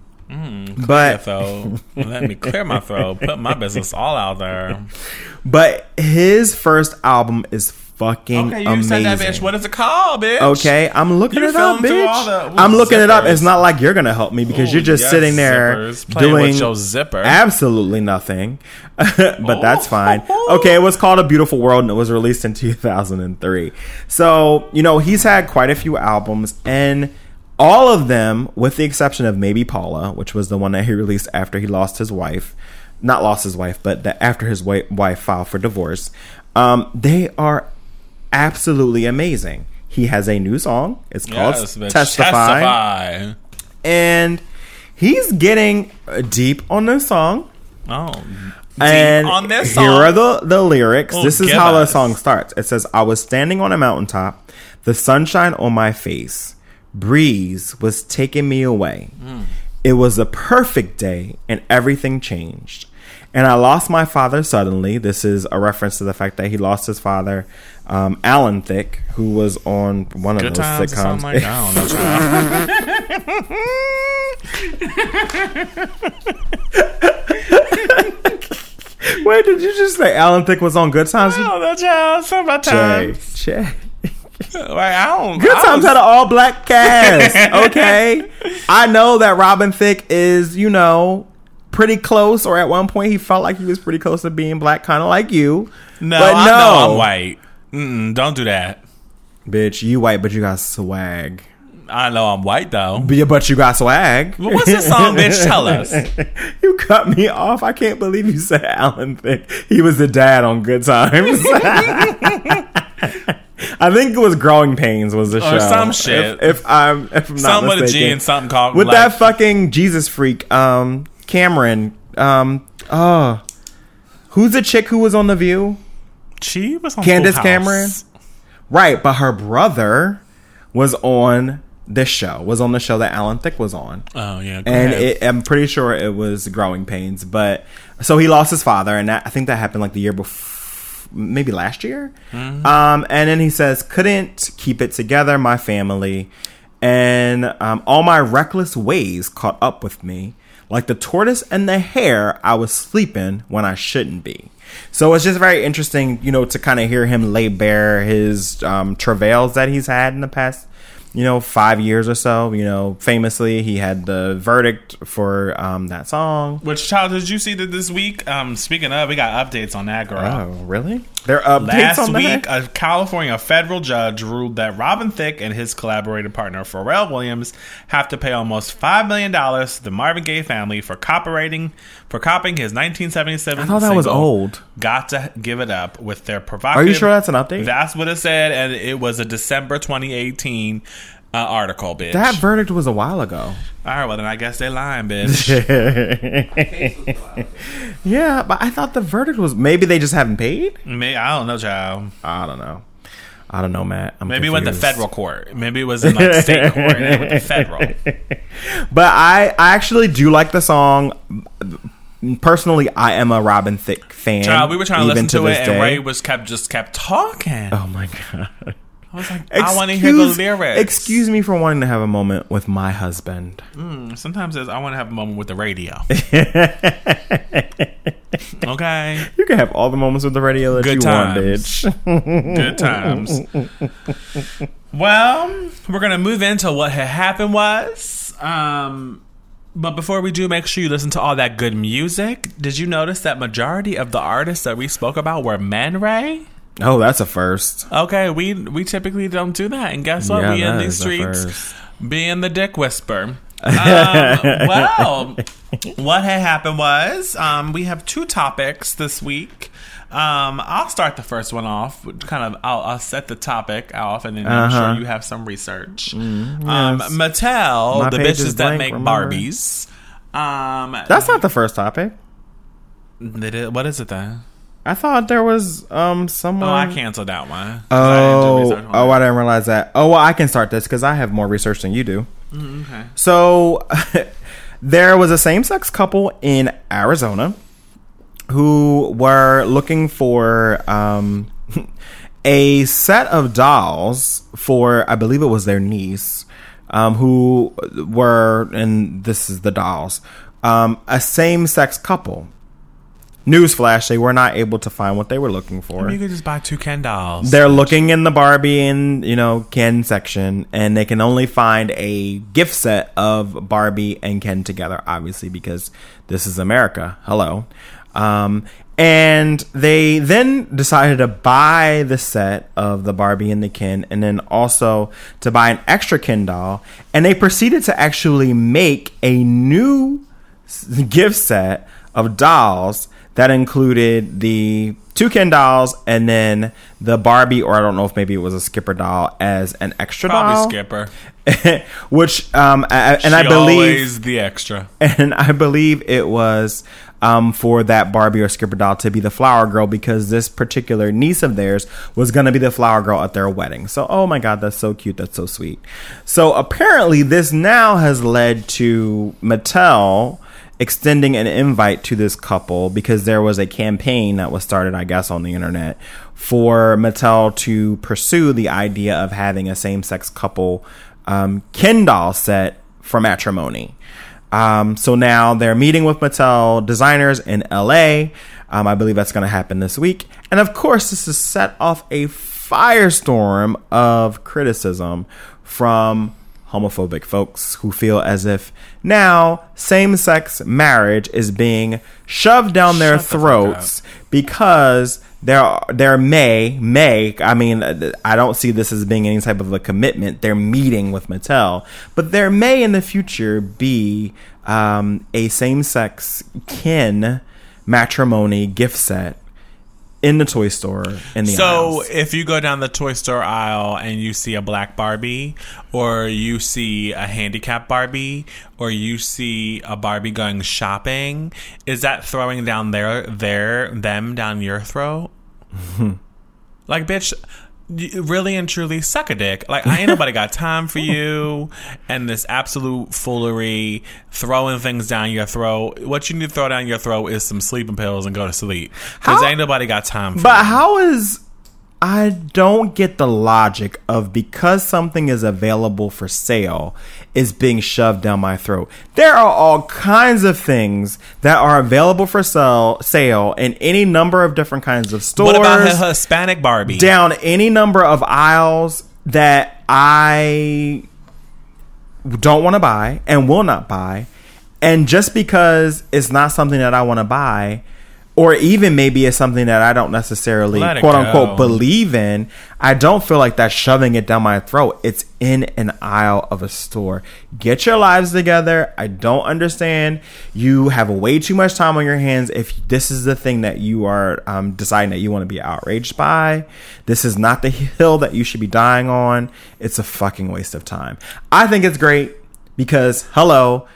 but So let me clear my throat. Put my business all out there. [laughs] But his first album is fucking Okay, you amazing. said that, bitch. What is it called, bitch? Okay, I'm looking You're it up, filming through all bitch. the- I'm looking it up. zippers. It's not like you're gonna help me because Ooh, you're just yes, sitting there zippers. Doing with your zipper. absolutely nothing. [laughs] but that's fine. Okay, it was called A Beautiful World and it was released in [laughs] 2003. So you know he's had quite a few albums and. All of them, with the exception of maybe Paula, which was the one that he released after he lost his wife, not lost his wife, but that after his wife, wife filed for divorce, um, they are absolutely amazing. He has a new song. It's called Yes. Testify. Testify. And he's getting deep on this song. Oh. And Deep on this song. here are the, the lyrics. Oh, this is how the song starts. It says, I was standing on a mountaintop, the sunshine on my face, breeze was taking me away. Hmm. It was a perfect day and everything changed. And I lost my father suddenly. This is a reference to the fact that he lost his father, um, Alan Thicke, who was on one of Good those times. sitcoms. Like, I don't know. [laughs] Wait, did you just say Alan Thicke was on Good Times? I don't know, child. Something about Jay, times. Jay. Like, I don't. Good I Times was- had an all black cast. Okay, [laughs] I know that Robin Thicke is, you know, pretty close, or at one point he felt like he was pretty close to being black, kind of like you. No, but I no, know I'm white. Mm-mm, don't do that. bitch. You white, but you got swag. I know I'm white though. But you- but you got swag. Well, what's this song, [laughs] bitch? Tell us. You cut me off. I can't believe you said Alan Thicke. He was the dad on Good Times. [laughs] I think it was Growing Pains was the show. Or some shit. If, if I'm if I'm not Something with a G and something called with like, that fucking Jesus freak, um, Cameron, um, oh, who's the chick who was on the View? She was on Candace Cameron? Right, but her brother was on this show. Was on the show that Alan Thicke was on, Oh yeah, and it, I'm pretty sure it was Growing Pains. But so he lost his father, and that, I think that happened like the year before, maybe last year. Mm-hmm. Um, and then he says, "Couldn't keep it together, my family, and um, all my reckless ways caught up with me." Like the tortoise and the hare, I was sleeping when I shouldn't be. So it's just very interesting, you know, to kind of hear him lay bare his um, travails that he's had in the past, you know, five years or so. You know, famously, he had the verdict for um, that song. Which child did you see that this week? Um, speaking of, we got updates on that girl. Oh, really? There are updates Last week, that? a California federal judge ruled that Robin Thicke and his collaborating partner Pharrell Williams have to pay almost five million dollars to the Marvin Gaye family for copyrighting for copying his 1977. I thought that was old. Got to give it up with their provocative. Are you sure that's an update? That's what it said, and it was a December 2018 uh, article, bitch. that verdict was a while ago. All right, well then I guess they're lying, [laughs] bitch. yeah, but I thought the verdict was maybe they just haven't paid. May I don't know, child. I don't know. I don't know, Matt. I'm Maybe it went to federal court. Maybe it was in like state court and it went to federal. [laughs] But I, I actually do like the song. Personally, I am a Robin Thicke fan. Child, we were trying to listen to, it, this and. Ray was kept just kept talking. Oh my god! I was like, I want to hear the lyrics. Excuse me for wanting to have a moment with my husband. Sometimes it's, I want to have a moment with the radio. [laughs] okay, You can have all the moments with the radio that Good you want, bitch. good times. [laughs] well, we're gonna move into what had happened was. Um, but before we do, make sure you listen to all that good music. Did you notice that majority of the artists that we spoke about were men, Ray? Oh, that's a first. Okay, we we typically don't do that, and guess what? Yeah, we in these streets being the dick whisper. [laughs] um, well, what had happened was um, we have two topics this week. Um, I'll start the first one off. Kind of, I'll, I'll set the topic off, and then I'm Uh-huh. Mm, sure you have some research. um, yes. Mattel, My the bitches that blank, make remember? Barbies. Um, That's not the first topic. what is it then? I thought there was um someone. Oh, I canceled that one. I Oh, research oh. I didn't realize that. Oh, well, I can start this because I have more research than you do. Mm, okay. So, [laughs] there was a same-sex couple in Arizona who were looking for um, [laughs] a set of dolls for, I believe it was their niece, um, who were, and this is the dolls, um, a same-sex couple. Newsflash: They were not able to find what they were looking for. You could just buy two Ken dolls. They're looking in the Barbie and you know Ken section, and they can only find a gift set of Barbie and Ken together, obviously because this is America. Hello, um, and they then decided to buy the set of the Barbie and the Ken, and then also to buy an extra Ken doll, and they proceeded to actually make a new gift set of dolls that included the two Ken dolls, and then the Barbie, or I don't know if maybe it was a Skipper doll as an extra Probably doll. Skipper. [laughs] which um I, and I believe always the extra. and I believe it was um for that Barbie or Skipper doll to be the flower girl because this particular niece of theirs was going to be the flower girl at their wedding. So oh my god, that's so cute, that's so sweet. So apparently this now has led to Mattel extending an invite to this couple because there was a campaign that was started I guess on the internet for Mattel to pursue the idea of having a same-sex couple um, Ken doll set for matrimony. Um, so now they're meeting with Mattel designers in LA. Um, I believe that's going to happen this week. And of course, this has set off a firestorm of criticism from homophobic folks who feel as if now same sex marriage is being shoved down their Shut the throats because there there may may I mean I don't see this as being any type of a commitment. They're meeting with Mattel, but there may in the future be um, a same sex Ken matrimony gift set in the toy store in the So aisles. if you go down the toy store aisle and you see a black Barbie, or you see a handicapped Barbie, or you see a Barbie going shopping, is that throwing down their their them down your throat? [laughs] like, bitch. Really and truly suck a dick. Like I ain't nobody got time for you and this absolute foolery, throwing things down your throat. What you need to throw down your throat is some sleeping pills and go to sleep. Because ain't nobody got time for But you. how is I don't get the logic of because something is available for sale is being shoved down my throat. There are all kinds of things that are available for sale sale in any number of different kinds of stores What about a [laughs] Hispanic Barbie? down any number of aisles that I don't want to buy and will not buy. And just because it's not something that I want to buy, or even maybe it's something that I don't necessarily quote unquote go. believe in, I don't feel like that's shoving it down my throat. It's in an aisle of a store. Get your lives together. I don't understand. You have way too much time on your hands if this is the thing that you are um, deciding that you want to be outraged by. This is not the hill that you should be dying on. It's a fucking waste of time. I think it's great because, hello,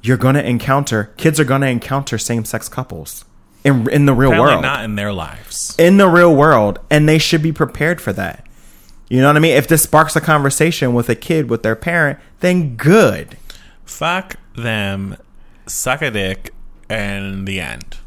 you're going to encounter, kids are going to encounter same sex couples in, in the real Apparently world not in their lives. in the real world and they should be prepared for that. You know what I mean? If this sparks a conversation with a kid with their parent, then good. Fuck them, suck a dick, and the end.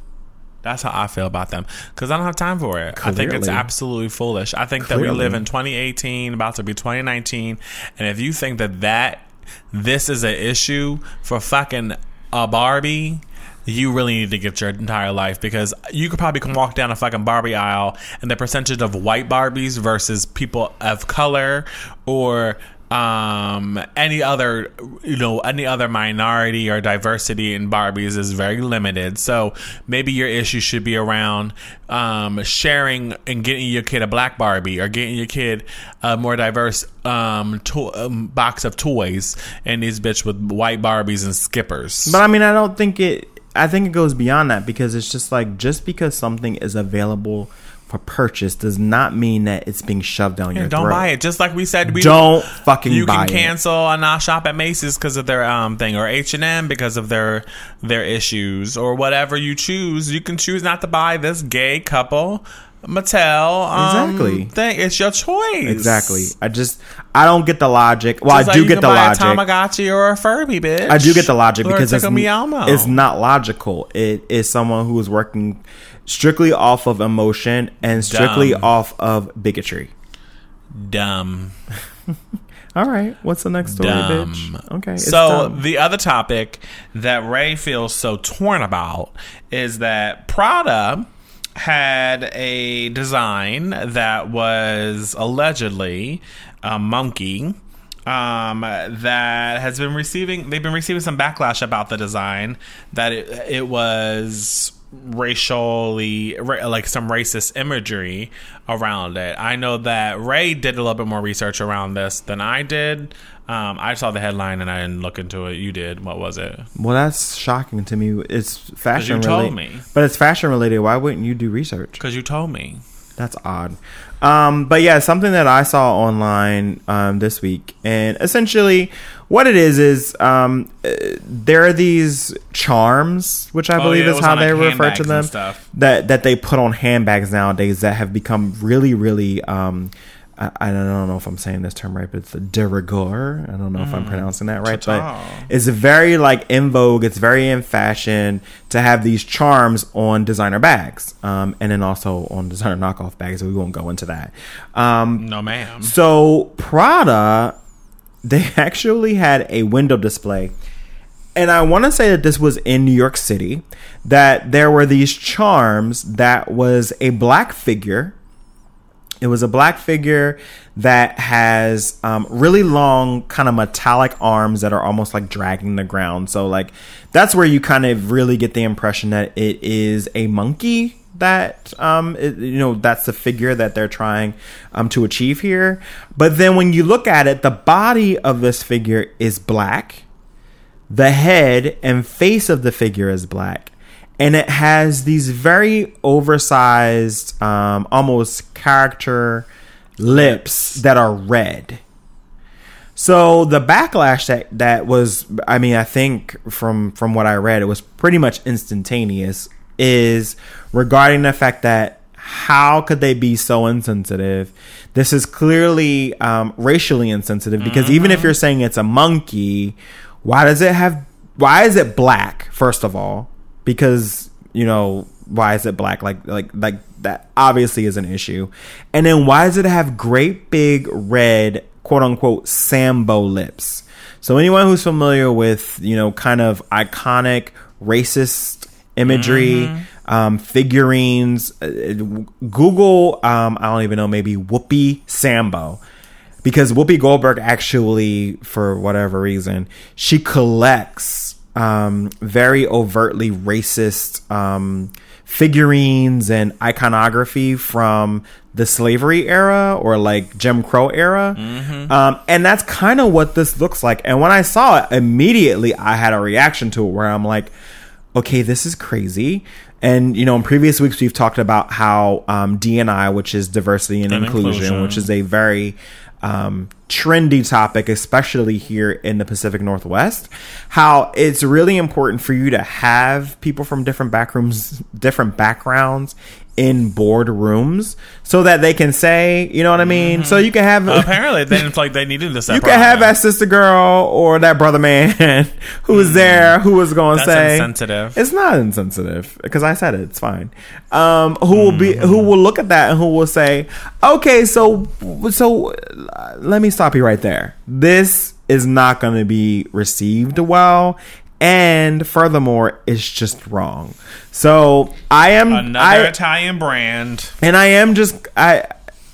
That's how I feel about them because I don't have time for it. I think it's Clearly. absolutely foolish. I think that we Clearly. live in 2018, about to be 2019, and if you think that that this is an issue for fucking a Barbie, you really need to get your entire life because you could probably can walk down a fucking Barbie aisle and the percentage of white Barbies versus people of color or um any other you know any other minority or diversity in barbies is very limited so maybe your issue should be around um sharing and getting your kid a black barbie or getting your kid a more diverse um, to- um box of toys and these bitch with white barbies and skippers But I mean, I don't think it. I think it goes beyond that because it's just like just because something is available for purchase does not mean that it's being shoved down your don't throat. buy it just like we said we Don't fucking you can it. cancel and not shop at Macy's because of their um thing or H and M because of their their issues or whatever you choose. You can choose not to buy this gay couple Mattel um, Exactly. thing. It's your choice. Exactly. I just I don't get the logic. Well, Just I do get the logic. A Tamagotchi or a Furby, bitch. I do get the logic Or because it's, Tickle Me Elmo. it's not logical. It is someone who is working strictly off of emotion and strictly Dumb. off of bigotry. dumb. [laughs] All right, what's the next story, Dumb. bitch? Okay, it's so dumb. the other topic that Ray feels so torn about is that Prada had a design that was allegedly a monkey um, that has been receiving they've been receiving some backlash about the design that it, it was racially like some racist imagery around it. I know that Ray did a little bit more research around this than I did. Um, I saw the headline and I didn't look into it. You did. What was it? Well, that's shocking to me. It's fashion you told related, me. but it's fashion related. Why wouldn't you do research? Because you told me. That's odd. Um, but yeah, something that I saw online um, this week, and essentially what it is is um, uh, there are these charms, which I Oh, believe yeah, is how on, they like, refer to them. That that they put on handbags nowadays that have become really, really. Um, I, I don't know if I'm saying this term right, but it's a de rigueur. I don't know if I'm pronouncing that right, but Ta-ta. it's very like in vogue. It's very in fashion to have these charms on designer bags, um, and then also on designer knockoff bags. We won't go into that. Um, No, ma'am. so Prada, they [laughs] actually had a window display. And I want to say that this was in New York City, that there were these charms that was a black figure. It was a black figure that has um, really long, kind of metallic arms that are almost like dragging the ground. So, like, that's where you kind of really get the impression that it is a monkey that um it, you know that's the figure that they're trying um to achieve here. But then when you look at it the body of this figure is black. The head and face of the figure is black. And it has these very oversized um almost character lips that are red. So the backlash that that was I mean I think from from what I read it was pretty much instantaneous is regarding the fact that how could they be so insensitive? This is clearly um, racially insensitive because even if you're saying it's a monkey, why does it have? Why is it black? First of all, because you know why is it black? Like like like that obviously is an issue. And then why does it have great big red quote unquote Sambo lips? So anyone who's familiar with you know kind of iconic racist imagery, um, figurines, uh, Google um, I don't even know maybe Whoopi Sambo because Whoopi Goldberg actually, for whatever reason, she collects um, very overtly racist um, figurines and iconography from the slavery era or like Jim Crow era. Um, and that's kind of what this looks like. And when I saw it, immediately I had a reaction to it where I'm like, okay, this is crazy. And you know, in previous weeks we've talked about how um, DNI, which is diversity and, And inclusion, inclusion. which is a very um, trendy topic, especially here in the Pacific Northwest. How it's really important for you to have people from different backrooms, different backgrounds in boardrooms, so that they can say, you know what I mean. So you can have Apparently, they didn't feel like they needed this. [laughs] you can have that sister girl or that brother man [laughs] who was there who was going to That's say insensitive. it's not insensitive because I said it. It's fine. Um, who will be Mm-hmm. who will look at that and who will say, okay, so so uh, let me stop you right there. This is not going to be received well. And furthermore, it's just wrong. So I am Another I, Italian brand. and I am just I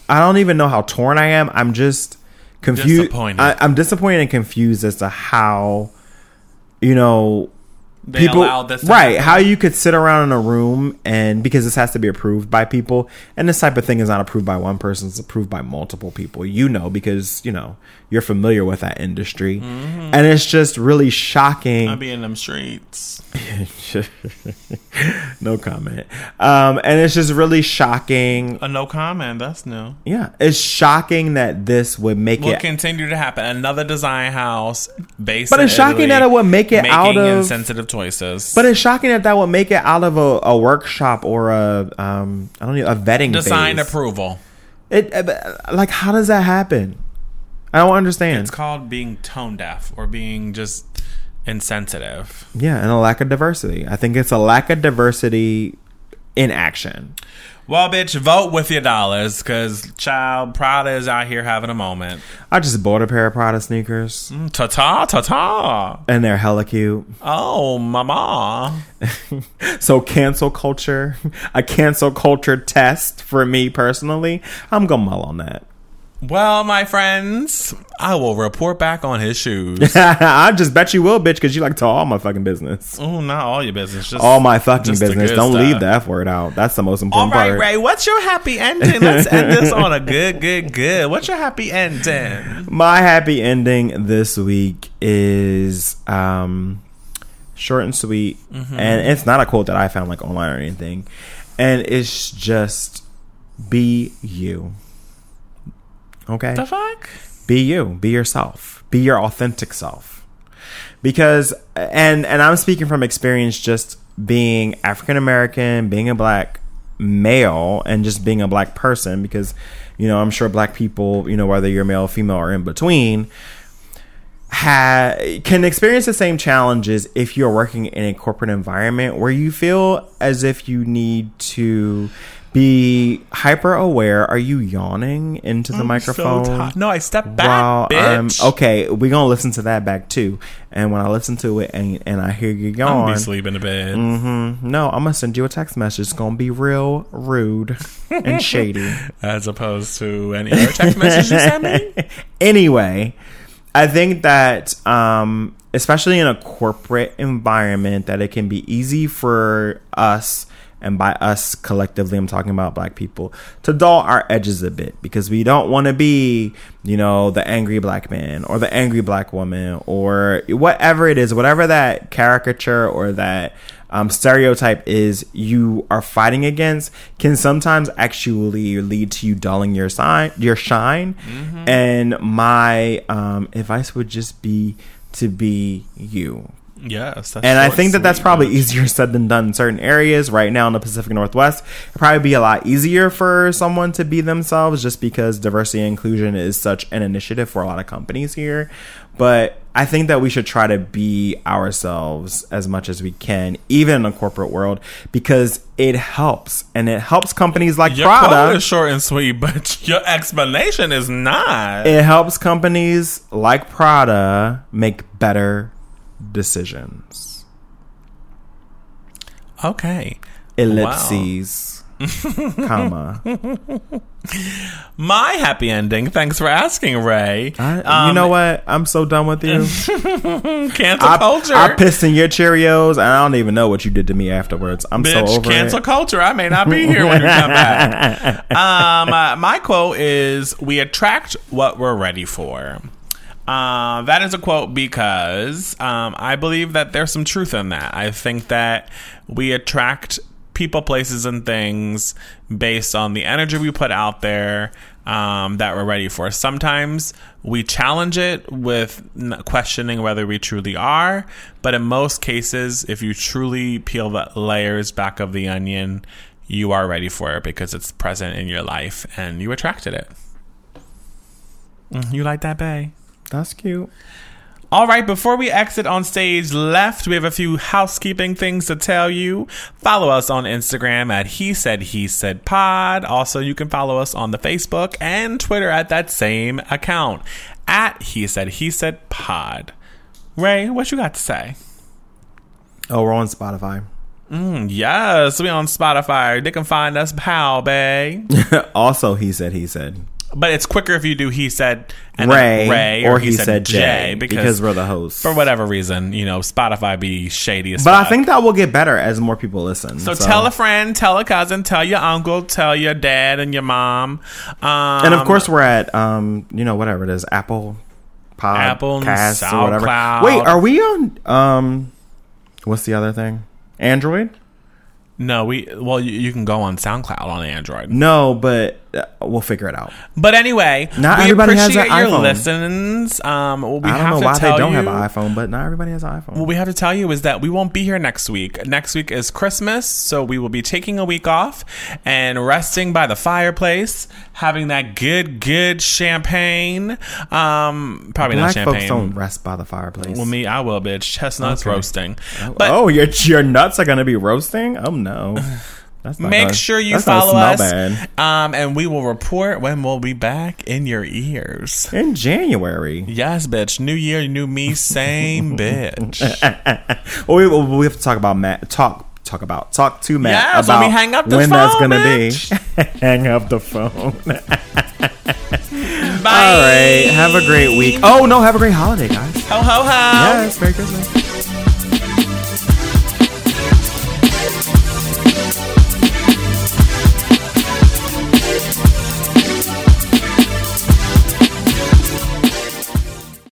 I don't even know how torn I am. I'm just confused. Disappointed. I, I'm disappointed and confused as to how you know people allowed this to right how you could sit around in a room and because this has to be approved by people and this type of thing is not approved by one person it's approved by multiple people you know because you know you're familiar with that industry and it's just really shocking I'll be in them streets. [laughs] no comment um and it's just really shocking A no comment. That's new. Yeah, it's shocking that this would make Will it. continue to happen. Another design house based. But it's shocking that it would make it out of- insensitive choices. but it's shocking that that would make it out of a, a workshop or a um I don't know a vetting design phase. approval. It uh, like how does that happen? I don't understand. It's called being tone deaf or being just insensitive. yeah, and a lack of diversity. I think it's a lack of diversity in action. Well, bitch, vote with your dollars because child Prada is out here having a moment. I just bought a pair of Prada sneakers, mm, Ta ta ta ta. and they're hella cute. Oh, mama. [laughs] So cancel culture, [laughs] a cancel culture test for me personally. I'm gonna mull on that. Well, my friends, I will report back on his shoes. [laughs] I just bet you will, bitch, because you like to all my fucking business. oh, not all your business. Just All my fucking business. Don't leave the F word out. That's the most All important right, part. Ray. What's your happy ending? Let's end this on a good, good, good. What's your happy ending? My happy ending this week is um short and sweet. Mm-hmm. And it's not a quote that I found like online or anything. And it's just be you. Okay? The fuck? be you be yourself be your authentic self because and and i'm speaking from experience just being african american being a black male and just being a black person because you know i'm sure black people you know whether you're male female or in between ha- can experience the same challenges if you're working in a corporate environment where you feel as if you need to be hyper aware. Are you yawning into the microphone? So no, I step back, While I'm okay, we're gonna listen to that back too. And when I listen to it and, and I hear you I'm gonna be sleeping in bed. Mm-hmm, no, I'm gonna send you a text message. It's gonna be real rude and [laughs] shady. As opposed to any other text message you send me. [laughs] anyway, I think that um, especially in a corporate environment, that it can be easy for us, and by us collectively, I'm talking about black people, to dull our edges a bit because we don't want to be, you know, the angry black man or the angry black woman or whatever it is, whatever that caricature or that um, stereotype is you are fighting against can sometimes actually lead to you dulling your sign your shine. And my um, advice would just be to be you Yes, that's and I think that that's probably bitch. easier said than done in certain areas. Right now in the Pacific Northwest, it'd probably be a lot easier for someone to be themselves just because diversity and inclusion is such an initiative for a lot of companies here. But I think that we should try to be ourselves as much as we can, even in the corporate world, because it helps. And it helps companies like Your Prada. is short and sweet, but [laughs] your explanation is not. It helps companies like Prada make better decisions. okay. ellipses, comma. [laughs] My happy ending. Thanks for asking, Ray. I, you Um, know what? I'm so done with you. [laughs] cancel I, culture. I pissed in your Cheerios, and I don't even know what you did to me afterwards. I'm so Bitch, over cancel it. culture. I may not be here when you come back. [laughs] Um, uh, my quote is We attract what we're ready for. Uh, that is a quote because um, I believe that there's some truth in that. I think that we attract people, places, and things based on the energy we put out there um, that we're ready for. Sometimes we challenge it with questioning whether we truly are, but in most cases, if you truly peel the layers back of the onion, you are ready for it because it's present in your life and you attracted it. Mm, You like that, Bay? That's cute. All right, before we exit on stage left, we have a few housekeeping things to tell you. Follow us on Instagram at He Said He Said Pod. Also, you can follow us on the Facebook and Twitter at that same account at He Said He Said Pod. Ray, what you got to say? Oh, we're on Spotify. Mm, yes, we on Spotify. They can find us pal, Bay. [laughs] also, he said, he said. But it's quicker if you do He Said and Ray, Ray or, he, said, Jay, Jay because, we're the hosts. for whatever reason, you know, Spotify be shady as but fuck. I think that will get better as more people listen. So, tell a friend, tell a cousin, tell your uncle, tell your dad and your mom. Um, and of course, we're at um, you know, whatever it is, Apple, Pod, Apple Cast, or whatever. SoundCloud. Wait, are we on? Um, what's the other thing? Android? no, we well, you, you can go on SoundCloud on Android. No, but we'll figure it out. But anyway, Not we everybody has an your iPhone. listens. Um, what we I don't have know to why they don't you, have an iPhone, but not everybody has an iPhone. What we have to tell you is that we won't be here next week. Next week is Christmas, so we will be taking a week off and resting by the fireplace, having that good, good champagne. Um, probably Black not folks champagne. don't rest by the fireplace. Well, me, I will, bitch. Chestnuts Okay. roasting. But oh, your your nuts are gonna be roasting? Oh no, [laughs] not make gonna- sure you follow us. bad. Um, and we will report when we'll be back in your ears. in January. Yes, bitch. New year, new me, same [laughs] bitch. [laughs] Well, we, we have to talk about Matt. Talk talk about talk to Matt Yes, about when we hang up the when that's gonna bitch. be. [laughs] hang up the phone. Bye. All right. Have a great week. Oh no, have a great holiday, guys. Ho ho ho. Yes, Merry Christmas.